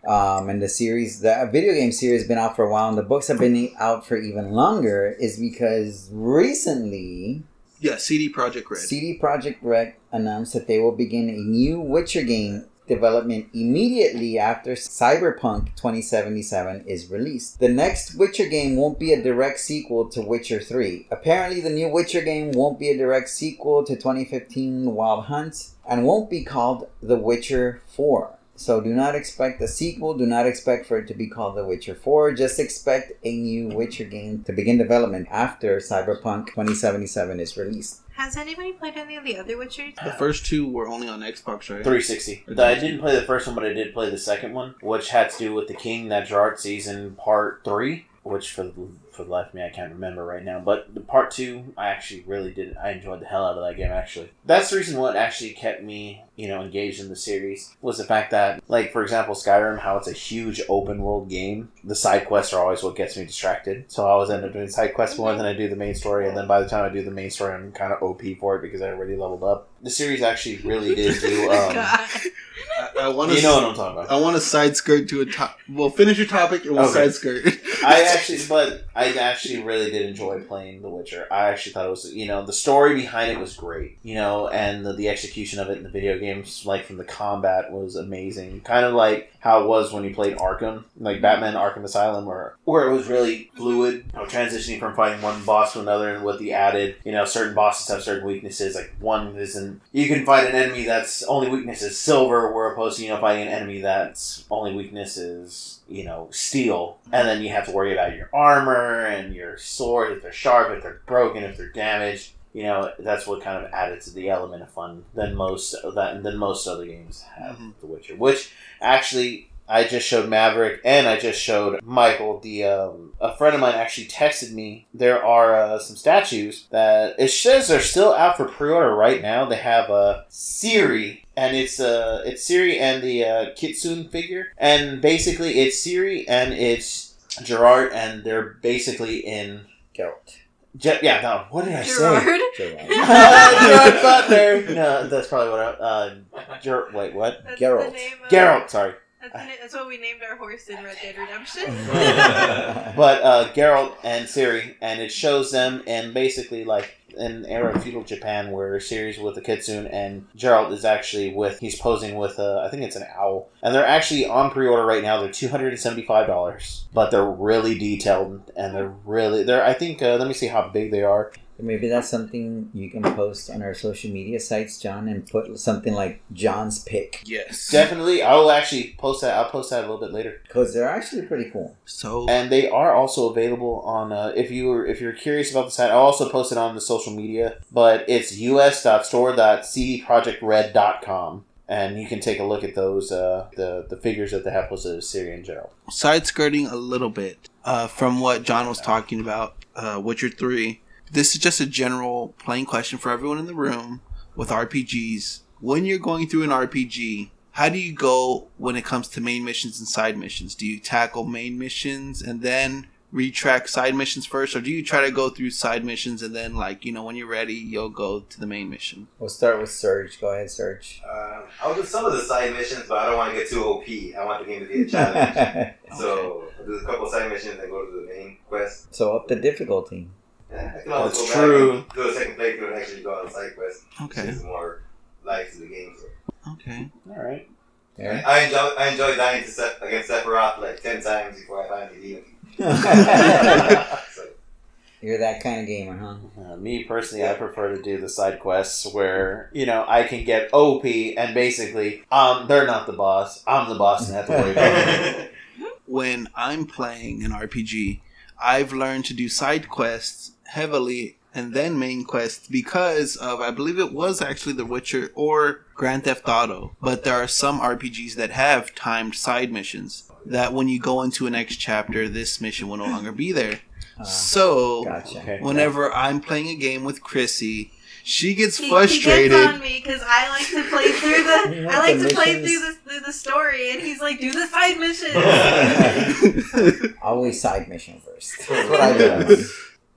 um, and the series, the video game series, has been out for a while, and the books have been out for even longer, is because recently yeah, CD Projekt Red. CD Projekt Red announced that they will begin a new Witcher game development immediately after Cyberpunk 2077 is released. The next Witcher game won't be a direct sequel to Witcher 3. Apparently, the new Witcher game won't be a direct sequel to 2015 Wild Hunt and won't be called The Witcher 4. So do not expect a sequel. Do not expect for it to be called The Witcher 4. Just expect a new Witcher game to begin development after Cyberpunk 2077 is released. Has anybody played any of the other Witchers? the first two were only on Xbox, right? 360. I didn't play the first one, but I did play the second one, which had to do with the King that Gerard season part three. Which for the, for the life of me I can't remember right now. But the part two, I actually really did. I enjoyed the hell out of that game. Actually, that's the reason what actually kept me, you know, engaged in the series was the fact that, like for example, Skyrim, how it's a huge open world game. The side quests are always what gets me distracted. So I always end up doing side quests more than I do the main story. And then by the time I do the main story, I'm kind of OP for it because I already leveled up. The series actually really did do. Um, I, I want to. you know what I'm talking about. I want to side skirt to a top. Well, finish your topic and we'll Okay. side skirt. I actually, but I actually really did enjoy playing The Witcher. I actually thought it was, you know, the story behind it was great, you know, and the, the execution of it in the video games, like from the combat, was amazing. Kind of like how it was when you played Arkham, like Batman Arkham Asylum, where where it was really fluid, you know, transitioning from fighting one boss to another, and with the added, you know, certain bosses have certain weaknesses. Like one isn't, you can fight an enemy that's only weakness is silver, where opposed to you know fighting an enemy that's only weakness is you know steel, and then you have to worry about your armor and your sword if they're sharp, if they're broken, if they're damaged. You know that's what kind of added to the element of fun than most that than most other games have. Mhm. The Witcher, which actually I just showed Maverick and I just showed Michael. The um, a friend of mine actually texted me. There are uh, some statues that it says they're still out for pre-order right now. They have a Ciri and it's uh it's Ciri and the uh, Kitsune figure, and basically it's Ciri and it's Gerard, and they're basically in. Geralt. Je- yeah, no. What did I say? Gerard. Geralt. Gerard Butler. No, that's probably what I. Uh, Ger- wait, what? That's Geralt. The name of, Geralt. Sorry. That's, na- that's what we named our horse in Red Dead Redemption. but uh, Geralt and Ciri, and it shows them in basically like an era of feudal Japan where Ciri's with a kitsune and Geralt is actually with he's posing with a I think it's an owl, and they're actually on pre-order right now. They're two hundred and seventy-five dollars, but they're really detailed and they're really they're I think uh, let me see how big they are. Maybe that's something you can post on our social media sites, John, and put something like John's pick yes. Definitely, I will actually post that. I'll post that a little bit later. because they're actually pretty cool. So and they are also available on uh, if you were if you're curious about the site i'll also post it on the social media but it's us.store.cdprojektred.com and you can take a look at those uh, the the figures that they have posted as Syria in general. side skirting a little bit uh, from what John was talking about, uh, Witcher 3. This is just a general plain question for everyone in the room with RPGs. When you're going through an RPG, how do you go when it comes to main missions and side missions? Do you tackle main missions and then retrack side missions first, or do you try to go through side missions and then, like, you know, when you're ready, you'll go to the main mission? We'll start with Surge. Go ahead, Surge. Uh, I'll do some of the side missions, but I don't want to get too OP. I want the game to be a challenge. so I'll do a couple side missions and go to the main quest. so up the difficulty. Yeah, I can always That's go back true. and do a second playthrough and actually go on the side quest. Okay. There's more life to the game. So. Okay. All right. Yeah. I enjoy I enjoy dying to Seth, against Sephiroth like ten times before I finally beat him. so, You're that kind of gamer, huh? Uh, me personally, I prefer to do the side quests where you know I can get OP and basically, um, they're not the boss. I'm the boss and have to worry about it. when I'm playing an RPG, I've learned to do side quests heavily and then main quests because of I believe it was actually The Witcher or Grand Theft Auto. But there are some RPGs that have timed side missions that when you go into a next chapter, this mission will no longer be there. Uh, so gotcha. Okay. whenever I'm playing a game with Chrissy, she gets He, frustrated. He gets on me because I like to play through the. I like the to play through the, through the story, and he's like, "Do the side mission." Always side mission first. That's what I do.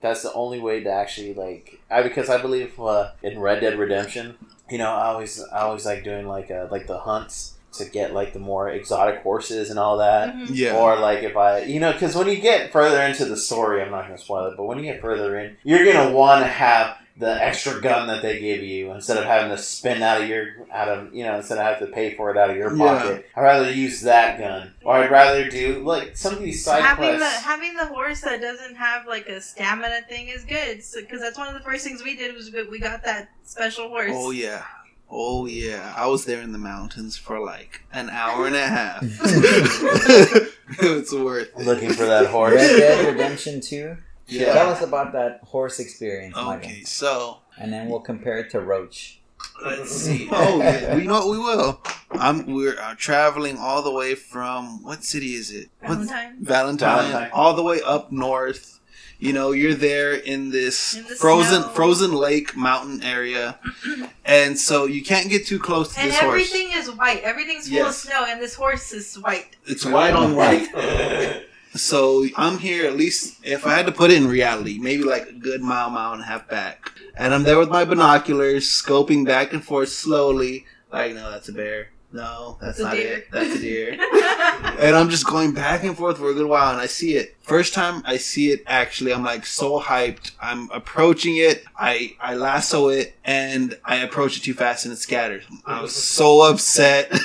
That's the only way to actually like, I because I believe uh, in Red Dead Redemption, you know, I always I always like doing like uh, like the hunts to get like the more exotic horses and all that. Mhm. yeah. Or like if I, you know, because when you get further into the story, I'm not going to spoil it, but when you get further in, you're going to want to have the extra gun that they give you instead of having to spend out of your out of you know instead of having to pay for it out of your Yeah. pocket. I'd rather use that gun, or I'd rather do like some of these side having the having the horse that doesn't have like a stamina thing is good because that's one of the first things we did was we we got that special horse. Oh yeah. Oh yeah. I was there in the mountains for like an hour and a half. it's worth it. Looking for that Red horse. Dead Redemption 2. Yeah. Tell us about that horse experience, Michael. Okay, so And then we'll compare it to Roach. let's see. Oh yeah, we know we will. I'm we're uh, traveling all the way from what city is it? What- Valentine. Valentine, Valentine. all the way up north. You know, you're there in this In the frozen snow. frozen lake mountain area, and so you can't get too close to And this horse. everything is white. Everything's full Yes. of snow, and this horse is white. It's white on white. So I'm here at least if I had to put it in reality, maybe like a good mile, mile and a half back. And I'm there with my binoculars, scoping back and forth slowly. Like, no, that's a bear. No, that's a not deer. it. That's a deer. and I'm just going back and forth for a good while and I see it. First time I see it actually, I'm like so hyped. I'm approaching it. I, I lasso it and I approach it too fast and it scatters. I was so upset.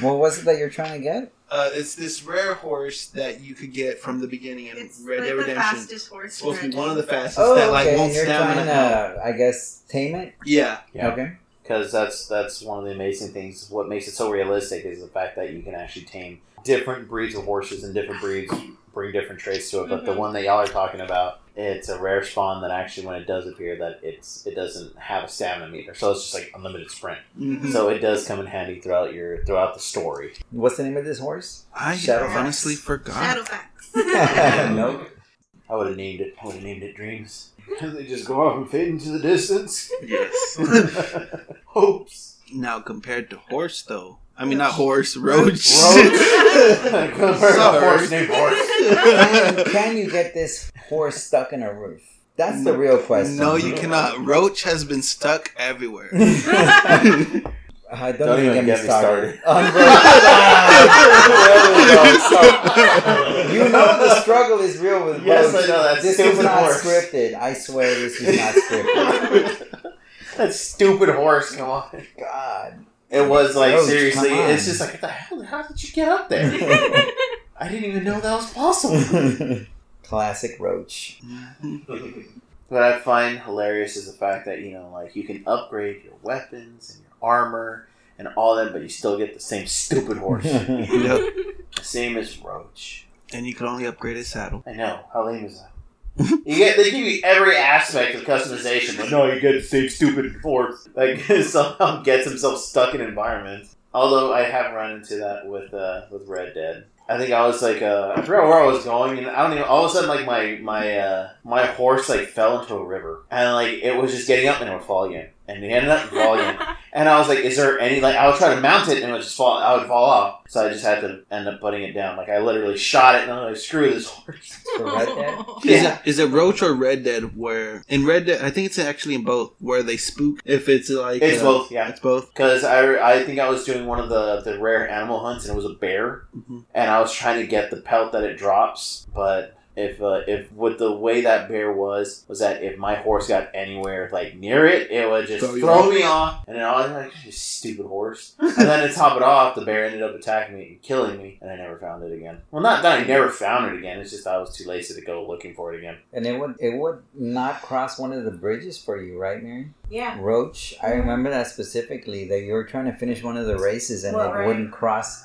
What was it that you're trying to get? Uh, it's this rare horse that you could get from the beginning in it's Red like Dead the Redemption. fastest horse. It's supposed to be one of the fastest Oh, that like okay. won't And you're stamina trying out. to, I guess, tame it? Yeah, Yeah. Okay. because that's that's one of the amazing things. What makes it so realistic is the fact that you can actually tame different breeds of horses and different breeds bring different traits to it. But the Mhm. one that y'all are talking about, it's a rare spawn that actually, when it does appear, that it's it doesn't have a stamina meter, so it's just like unlimited sprint. Mhm. So it does come in handy throughout your throughout the story. What's the name of this horse? I Shadowfax. honestly forgot. Shadowfax. nope. I would have named it. I would have named it Dreams. they just go off and fade into the distance. Yes. Hopes. now compared to horse, though, I mean not horse, roach. Roach. Compared Sorry. horse named Horse. Can, can you get this horse stuck in a roof? That's the real question. no, you cannot. Roach has been stuck everywhere. Uh, don't, Don't even even get me get me started. started. you know the struggle is real with Yes, Roach. I know, that This is not horse. scripted. I swear this is not scripted. that stupid horse, come on. God. It was like Roach, seriously, it's just like what the hell? How did you get up there? I didn't even know that was possible. Classic Roach. Mm-hmm. what I find hilarious is the fact that you know, like you can upgrade your weapons and your armor and all that, but you still get the same stupid horse. Yep. same as Roach. And you can only upgrade his saddle. I know. How lame is that? You get they give you every aspect of customization, but no, you get the same stupid horse. Like somehow gets himself stuck in environments. Although I have run into that with uh, with Red Dead. I think I was like uh, I forgot where I was going, and I don't even. All of a sudden, like my my uh, my horse like fell into a river, and like it was just getting up and it would fall again, and it ended up falling. And I was like, "Is there any like?" I would try to mount it, and it would just fall. I would fall off. So I just had to end up putting it down. Like I literally shot it, and I was like, "Screw this horse." For Red Dead? Is it is it Roach or Red Dead? Where in Red Dead, I think it's actually in both. Where they spook. If it's like It's uh, both, yeah. it's both. Because I, I think I was doing one of the, the rare animal hunts, and it was a bear, Mhm. and I was trying to get the pelt that it drops, but. If uh, if with the way that bear was was that if my horse got anywhere like near it, it would just Throw throw, me off, and then I was like, "You stupid horse!" and then to top it off, the bear ended up attacking me and killing me, and I never found it again. Well, not that I never found it again. It's just I was too lazy to go looking for it again. And it would it would not cross one of the bridges for you, right, Mary? Yeah. Roach. I remember that specifically. That you were trying to finish one of the races and What, it right? wouldn't cross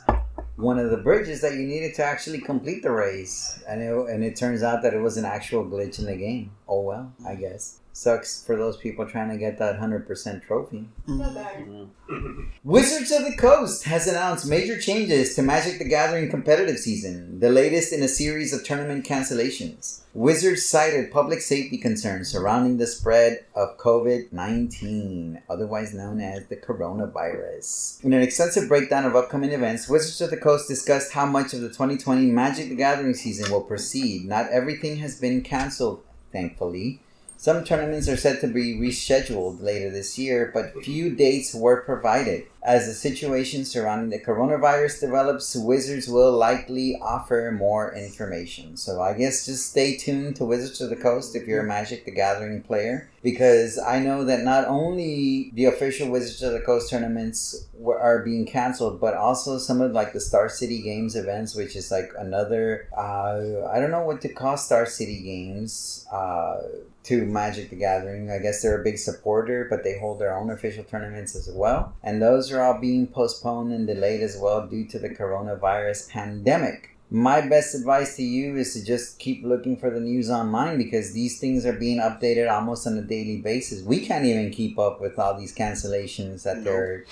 one of the bridges that you needed to actually complete the race. And it, and it turns out that it was an actual glitch in the game. Oh well, I guess. Sucks for those people trying to get that hundred percent trophy. Not mm-hmm. bad. Wizards of the Coast has announced major changes to Magic the Gathering competitive season, the latest in a series of tournament cancellations. Wizards cited public safety concerns surrounding the spread of COVID 19, otherwise known as the coronavirus. In an extensive breakdown of upcoming events, Wizards of the Coast discussed how much of the 2020 Magic the Gathering season will proceed. Not everything has been canceled, thankfully. Some tournaments are set to be rescheduled later this year, but few dates were provided. As the situation surrounding the coronavirus develops, Wizards will likely offer more information. So I guess just stay tuned to Wizards of the Coast if you're a Magic the Gathering player, because I know that not only the official Wizards of the Coast tournaments were, are being canceled, but also some of like the Star City Games events, which is like another uh, I don't know what to call Star City Games. Uh, to Magic the Gathering. I guess they're a big supporter, but they hold their own official tournaments as well. And those are all being postponed and delayed as well due to the coronavirus pandemic. My best advice to you is to just keep looking for the news online because these things are being updated almost on a daily basis. We can't even keep up with all these cancellations that they're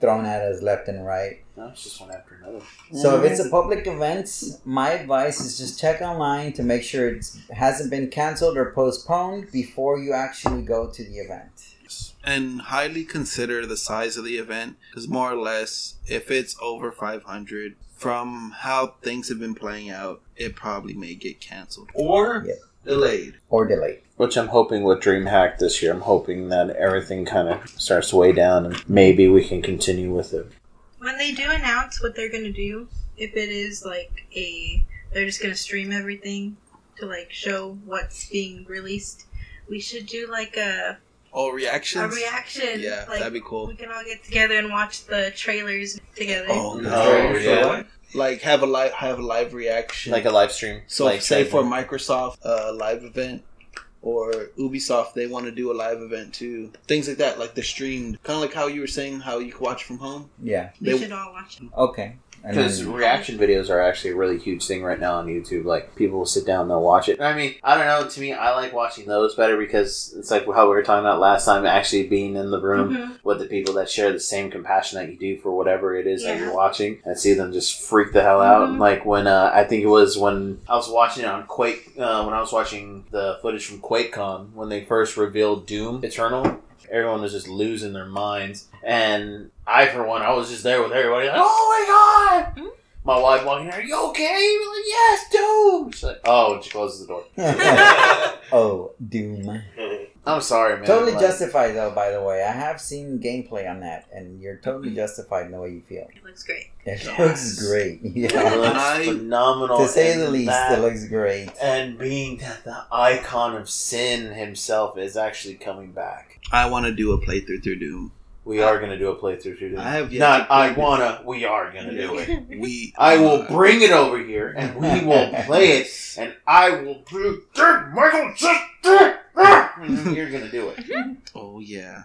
thrown at us left and right. No, it's just one after another. So if it's a public event, my advice is just check online to make sure it hasn't been canceled or postponed before you actually go to the event. and highly consider the size of the event because more or less if it's over 500 from how things have been playing out it probably may get canceled or Yeah. delayed Or delayed. Which I'm hoping with DreamHack this year. I'm hoping that everything kind of starts to weigh down and maybe we can continue with it. When they do announce what they're gonna do, if it is like a, they're just gonna stream everything to like show what's being released, we should do like a oh reaction. a reaction. yeah like, that'd be cool We can all get together and watch the trailers together. oh, Oh, yeah. like have a live have a live reaction Like a live stream. so like say for segment. microsoft uh, live event or ubisoft they want to do a live event too things like that like the streamed kind of like how you were saying how you can watch from home Yeah. we they- should all watch it. Okay. And Because reaction videos are actually a really huge thing right now on YouTube. Like people will sit down, and they'll watch it. I mean, I don't know. To me, I like watching those better because it's like how we were talking about last time. Actually, being in the room Mhm. with the people that share the same compassion that you do for whatever it is that you're watching, and see them just freak the hell out. Mhm. Like when uh, I think it was when I was watching it on Quake. Uh, when I was watching the footage from QuakeCon when they first revealed Doom Eternal. Everyone was just losing their minds, and I, for one, I was just there with everybody. Like, oh my god! Hmm? My wife walking in, are you okay? I'm like, yes, Doom! She's like, oh, and she closes the door. oh, Doom. I'm sorry, man. Totally Like, justified though, by the way. I have seen gameplay on that and you're totally mm-hmm. justified in the way you feel. It looks great. It Yes. looks great. Yeah, It looks I- phenomenal. to say the least, that- it looks great. And being that the icon of sin himself is actually coming back. i want to do a playthrough through doom We are going to do a playthrough through Doom. I have yet Not to I wanna, we are going to do it. we I will bring it over here and we will play it and I will do Michael just Ah! You're going to do it. Mm-hmm. oh yeah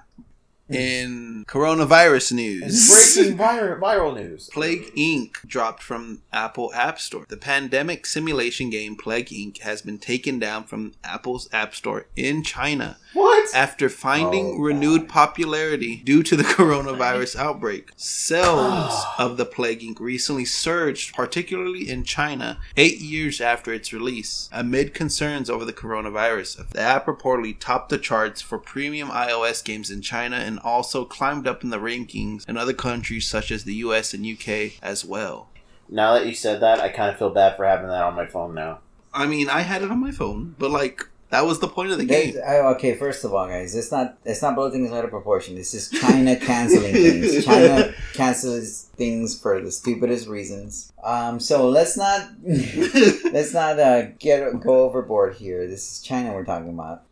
Hmm. in coronavirus news breaking viral, viral news. Plague Inc. dropped from Apple App Store. The pandemic simulation game Plague Inc. has been taken down from Apple's App Store in China What? after finding Oh, renewed popularity due to the coronavirus outbreak. Sales of the Plague Inc. recently surged, particularly in China, eight years after its release. Amid concerns over the coronavirus, the app reportedly topped the charts for premium iOS games in China in and also climbed up in the rankings in other countries such as the US and UK as well. Now that you said that, I kind of feel bad for having that on my phone now. I mean, I had it on my phone, but like that was the point of the game. Guys, I- okay, first of all, guys, it's not it's not blowing things out of proportion. This is China canceling things. China cancels things for the stupidest reasons. Um, so let's not let's not uh, get go overboard here. This is China we're talking about.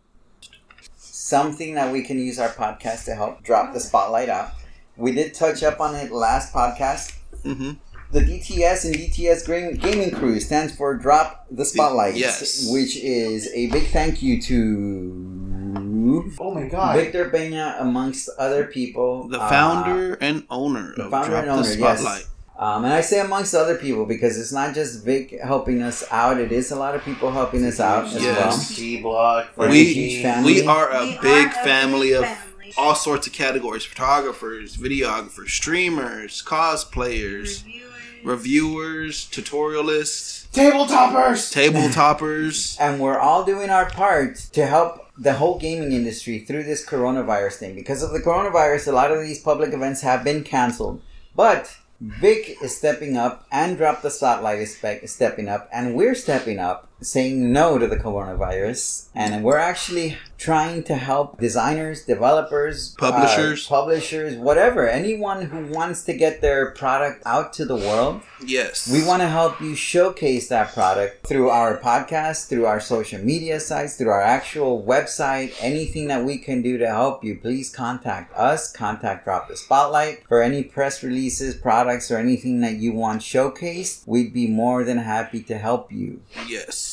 Something that we can use our podcast to help drop the spotlight out. We did touch up on it last podcast. hmm The DTS and DTS Gaming Crew stands for Drop the Spotlight, Yes. which is a big thank you to Oh my god. Victor Peña, amongst other people. The uh, founder and owner the of founder Drop and the Spotlight. yes. Spotlight. um, and I say amongst other people because it's not just Vic helping us out; it is a lot of people helping us out as well. Yes. G Block. We're a We huge family. we are a We big are a family big of family. all sorts of categories: photographers, videographers, streamers, cosplayers, Reviewers. reviewers, tutorialists, Table toppers. table toppers. and we're all doing our part to help the whole gaming industry through this coronavirus thing. Because of the coronavirus, a lot of these public events have been canceled. But Vic is stepping up, and Drop the Spotlight is spe- stepping up, and we're stepping up, saying no to the coronavirus. And we're actually trying to help designers, developers, Publishers. uh, publishers, whatever, anyone who wants to get their product out to the world. Yes, We want to help you showcase that product through our podcast, through our social media sites, through our actual website, anything that we can do to help you. Please contact us, contact Drop the Spotlight for any press releases, products, or anything that you want showcased. We'd be more than happy to help you. Yes.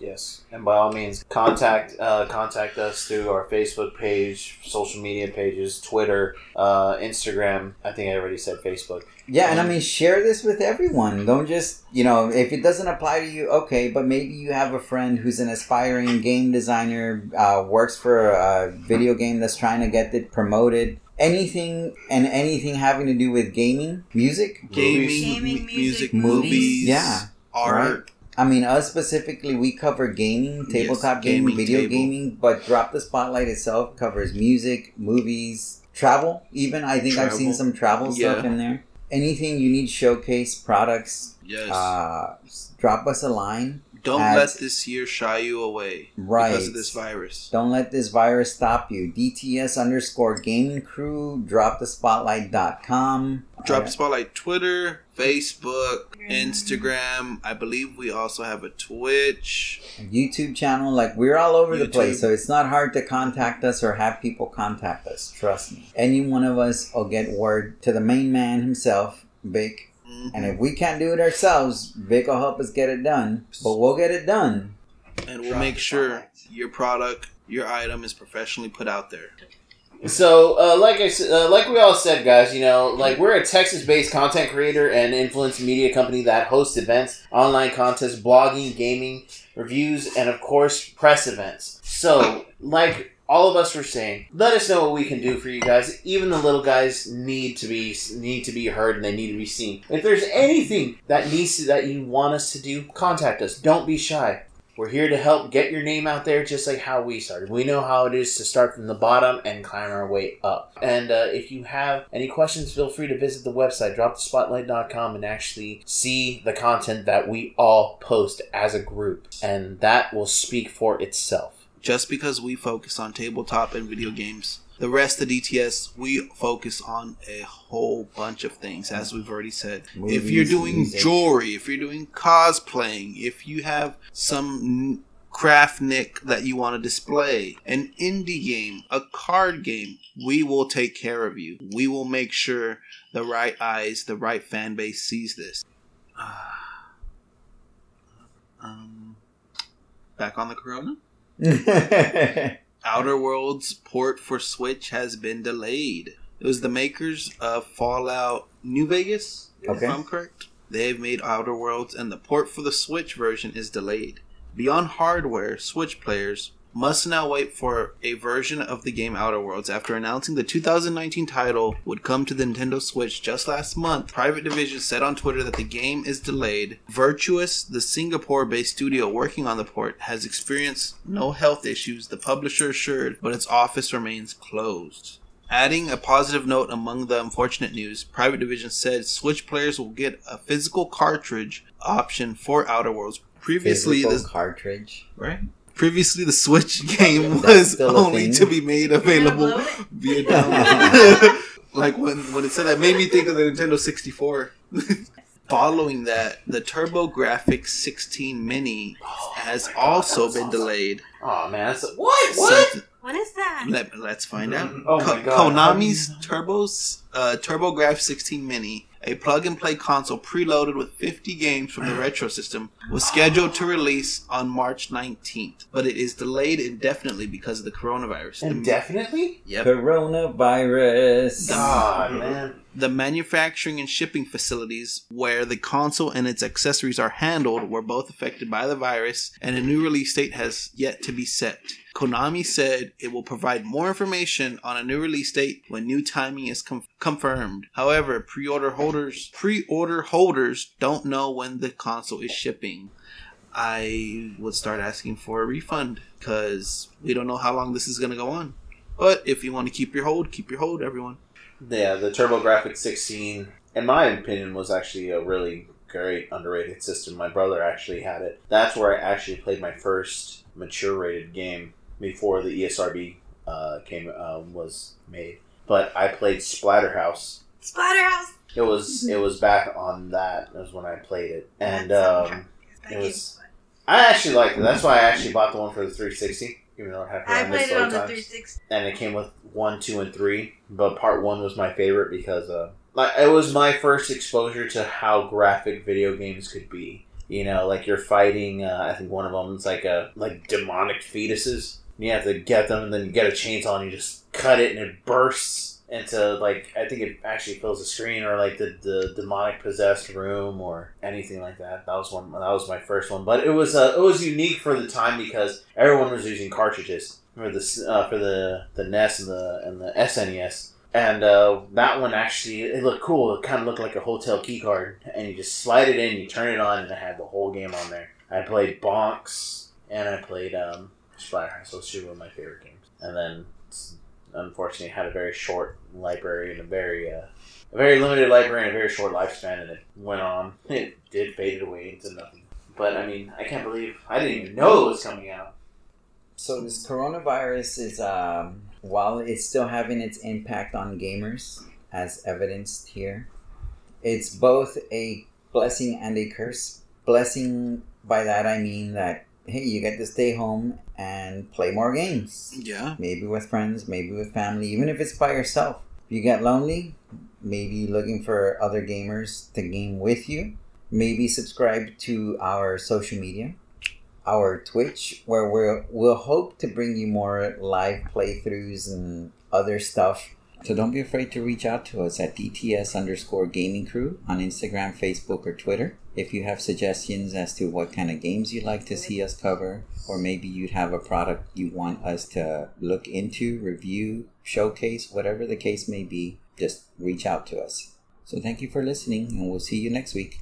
Yes, and by all means, contact uh, contact us through our Facebook page, social media pages, Twitter, uh, Instagram. I think I already said Facebook. Yeah, and I mean, share this with everyone. Don't just, you know, if it doesn't apply to you, okay, but maybe you have a friend who's an aspiring game designer, uh, works for a video game that's trying to get it promoted. Anything and anything having to do with gaming, music. Gaming, Gaming, music, music, movies, movies, yeah, art. I mean, us specifically, we cover gaming, tabletop gaming, gaming, video table. gaming, but Drop the Spotlight itself covers music, movies, travel, even. I think I've seen some travel stuff in there. Anything you need showcase, products, Yes. uh, drop us a line. Don't at- let this year shy you away Right. because of this virus. Don't let this virus stop you. DTS underscore gaming crew, dropthespotlight.com. Drop Uh, Spotlight Twitter, Facebook, Instagram. I believe we also have a Twitch. YouTube channel. Like we're all over the place, so it's not hard to contact us or have people contact us. Trust me. Any one of us will get word to the main man himself, Vic. Mhm. And if we can't do it ourselves, Vic will help us get it done. But we'll get it done. and we'll make sure your product, your item is professionally put out there. So, uh, like I s- uh, like we all said, guys, you know, like we're a Texas-based content creator and influence media company that hosts events, online contests, blogging, gaming, reviews, and of course, press events. So, like all of us were saying, let us know what we can do for you guys. Even the little guys need to be need to be heard and they need to be seen. If there's anything that needs to, that you want us to do, contact us. Don't be shy. We're here to help get your name out there just like how we started. We know how it is to start from the bottom and climb our way up. And uh, if you have any questions, feel free to visit the website, dropthespotlight.com, and actually see the content that we all post as a group. And that will speak for itself. Just because we focus on tabletop and video games, the rest of DTS, we focus on a whole bunch of things, as we've already said. if you're doing music. jewelry, if you're doing cosplaying, if you have some craft nick that you want to display, an indie game, a card game, we will take care of you. We will make sure the right eyes, the right fan base sees this. um, back on the corona? Outer Worlds port for Switch has been delayed. It was the makers of Fallout New Vegas, Okay. if I'm correct. They've made Outer Worlds, and the port for the Switch version is delayed. Beyond hardware, Switch players must now wait for a version of the game Outer Worlds after announcing the 2019 title would come to the Nintendo Switch just last month. Private Division said on Twitter that the game is delayed. Virtuos, the Singapore-based studio working on the port, has experienced no health issues, the publisher assured, but its office remains closed. Adding a positive note among the unfortunate news, Private Division said Switch players will get a physical cartridge option for Outer Worlds. Previously, Physical the cartridge. right. Previously, the Switch game was only thing? to be made available via download. like when when it said that, made me think of the Nintendo 64. Following that, the TurboGrafx 16 Mini has God, also been awesome. delayed. Oh man, that's what? What? Something- What is that? Let, let's find out. Oh my Ko- God. Konami's Turbos uh, TurboGrafx 16 Mini, a plug-and-play console preloaded with 50 games from the retro system, was scheduled to release on March 19th, but it is delayed indefinitely because of the coronavirus. The- Indefinitely? yep. Coronavirus. God, man. The manufacturing and shipping facilities where the console and its accessories are handled were both affected by the virus, and a new release date has yet to be set. Konami said it will provide more information on a new release date when new timing is com- confirmed. However, pre-order holders pre-order holders don't know when the console is shipping. I would start asking for a refund because we don't know how long this is going to go on. But if you want to keep your hold, keep your hold, everyone. Yeah, the TurboGrafx 16, in my opinion, was actually a really great underrated system. My brother actually had it. That's where I actually played my first mature rated game before the ESRB uh, came uh, was made. But I played Splatterhouse. Splatterhouse. It was it was back on that. That was when I played it, and um, it was- I actually liked it. That's why I actually bought the one for the 360, even though I horrendous played it on the 360. and it came with one, two, and three. But part one was my favorite because uh, like it was my first exposure to how graphic video games could be. You know, like you're fighting. Uh, I think one of them is like a like demonic fetuses. You have to get them, and then you get a chainsaw, and you just cut it, and it bursts into like I think it actually fills the screen, or like the, the demonic possessed room, or anything like that. That was one. That was my first one, but it was uh, it was unique for the time because everyone was using cartridges for the uh, for the the NES and the and the SNES. And uh, that one actually it looked cool. It kind of looked like a hotel key card, and you just slide it in, you turn it on, and it had the whole game on there. I played Bonks, and I played um, Splatterhouse. Those two were my favorite games. And then, unfortunately, had a very short library and a very uh, a very limited library and a very short lifespan, and it went on. It did fade away into nothing. But I mean, I can't believe I didn't even know it was coming out. So this coronavirus is, um, while it's still having its impact on gamers, as evidenced here, it's both a blessing and a curse. Blessing by that I mean that hey, you get to stay home and play more games. Yeah. Maybe with friends, maybe with family, even if it's by yourself. If you get lonely, maybe looking for other gamers to game with you. Maybe subscribe to our social media, our Twitch, where we'll, we'll hope to bring you more live playthroughs and other stuff. So don't be afraid to reach out to us at DTS underscore gaming crew on Instagram, Facebook, or Twitter. If you have suggestions as to what kind of games you'd like to see us cover, or maybe you'd have a product you want us to look into, review, showcase, whatever the case may be, just reach out to us. So thank you for listening, and we'll see you next week.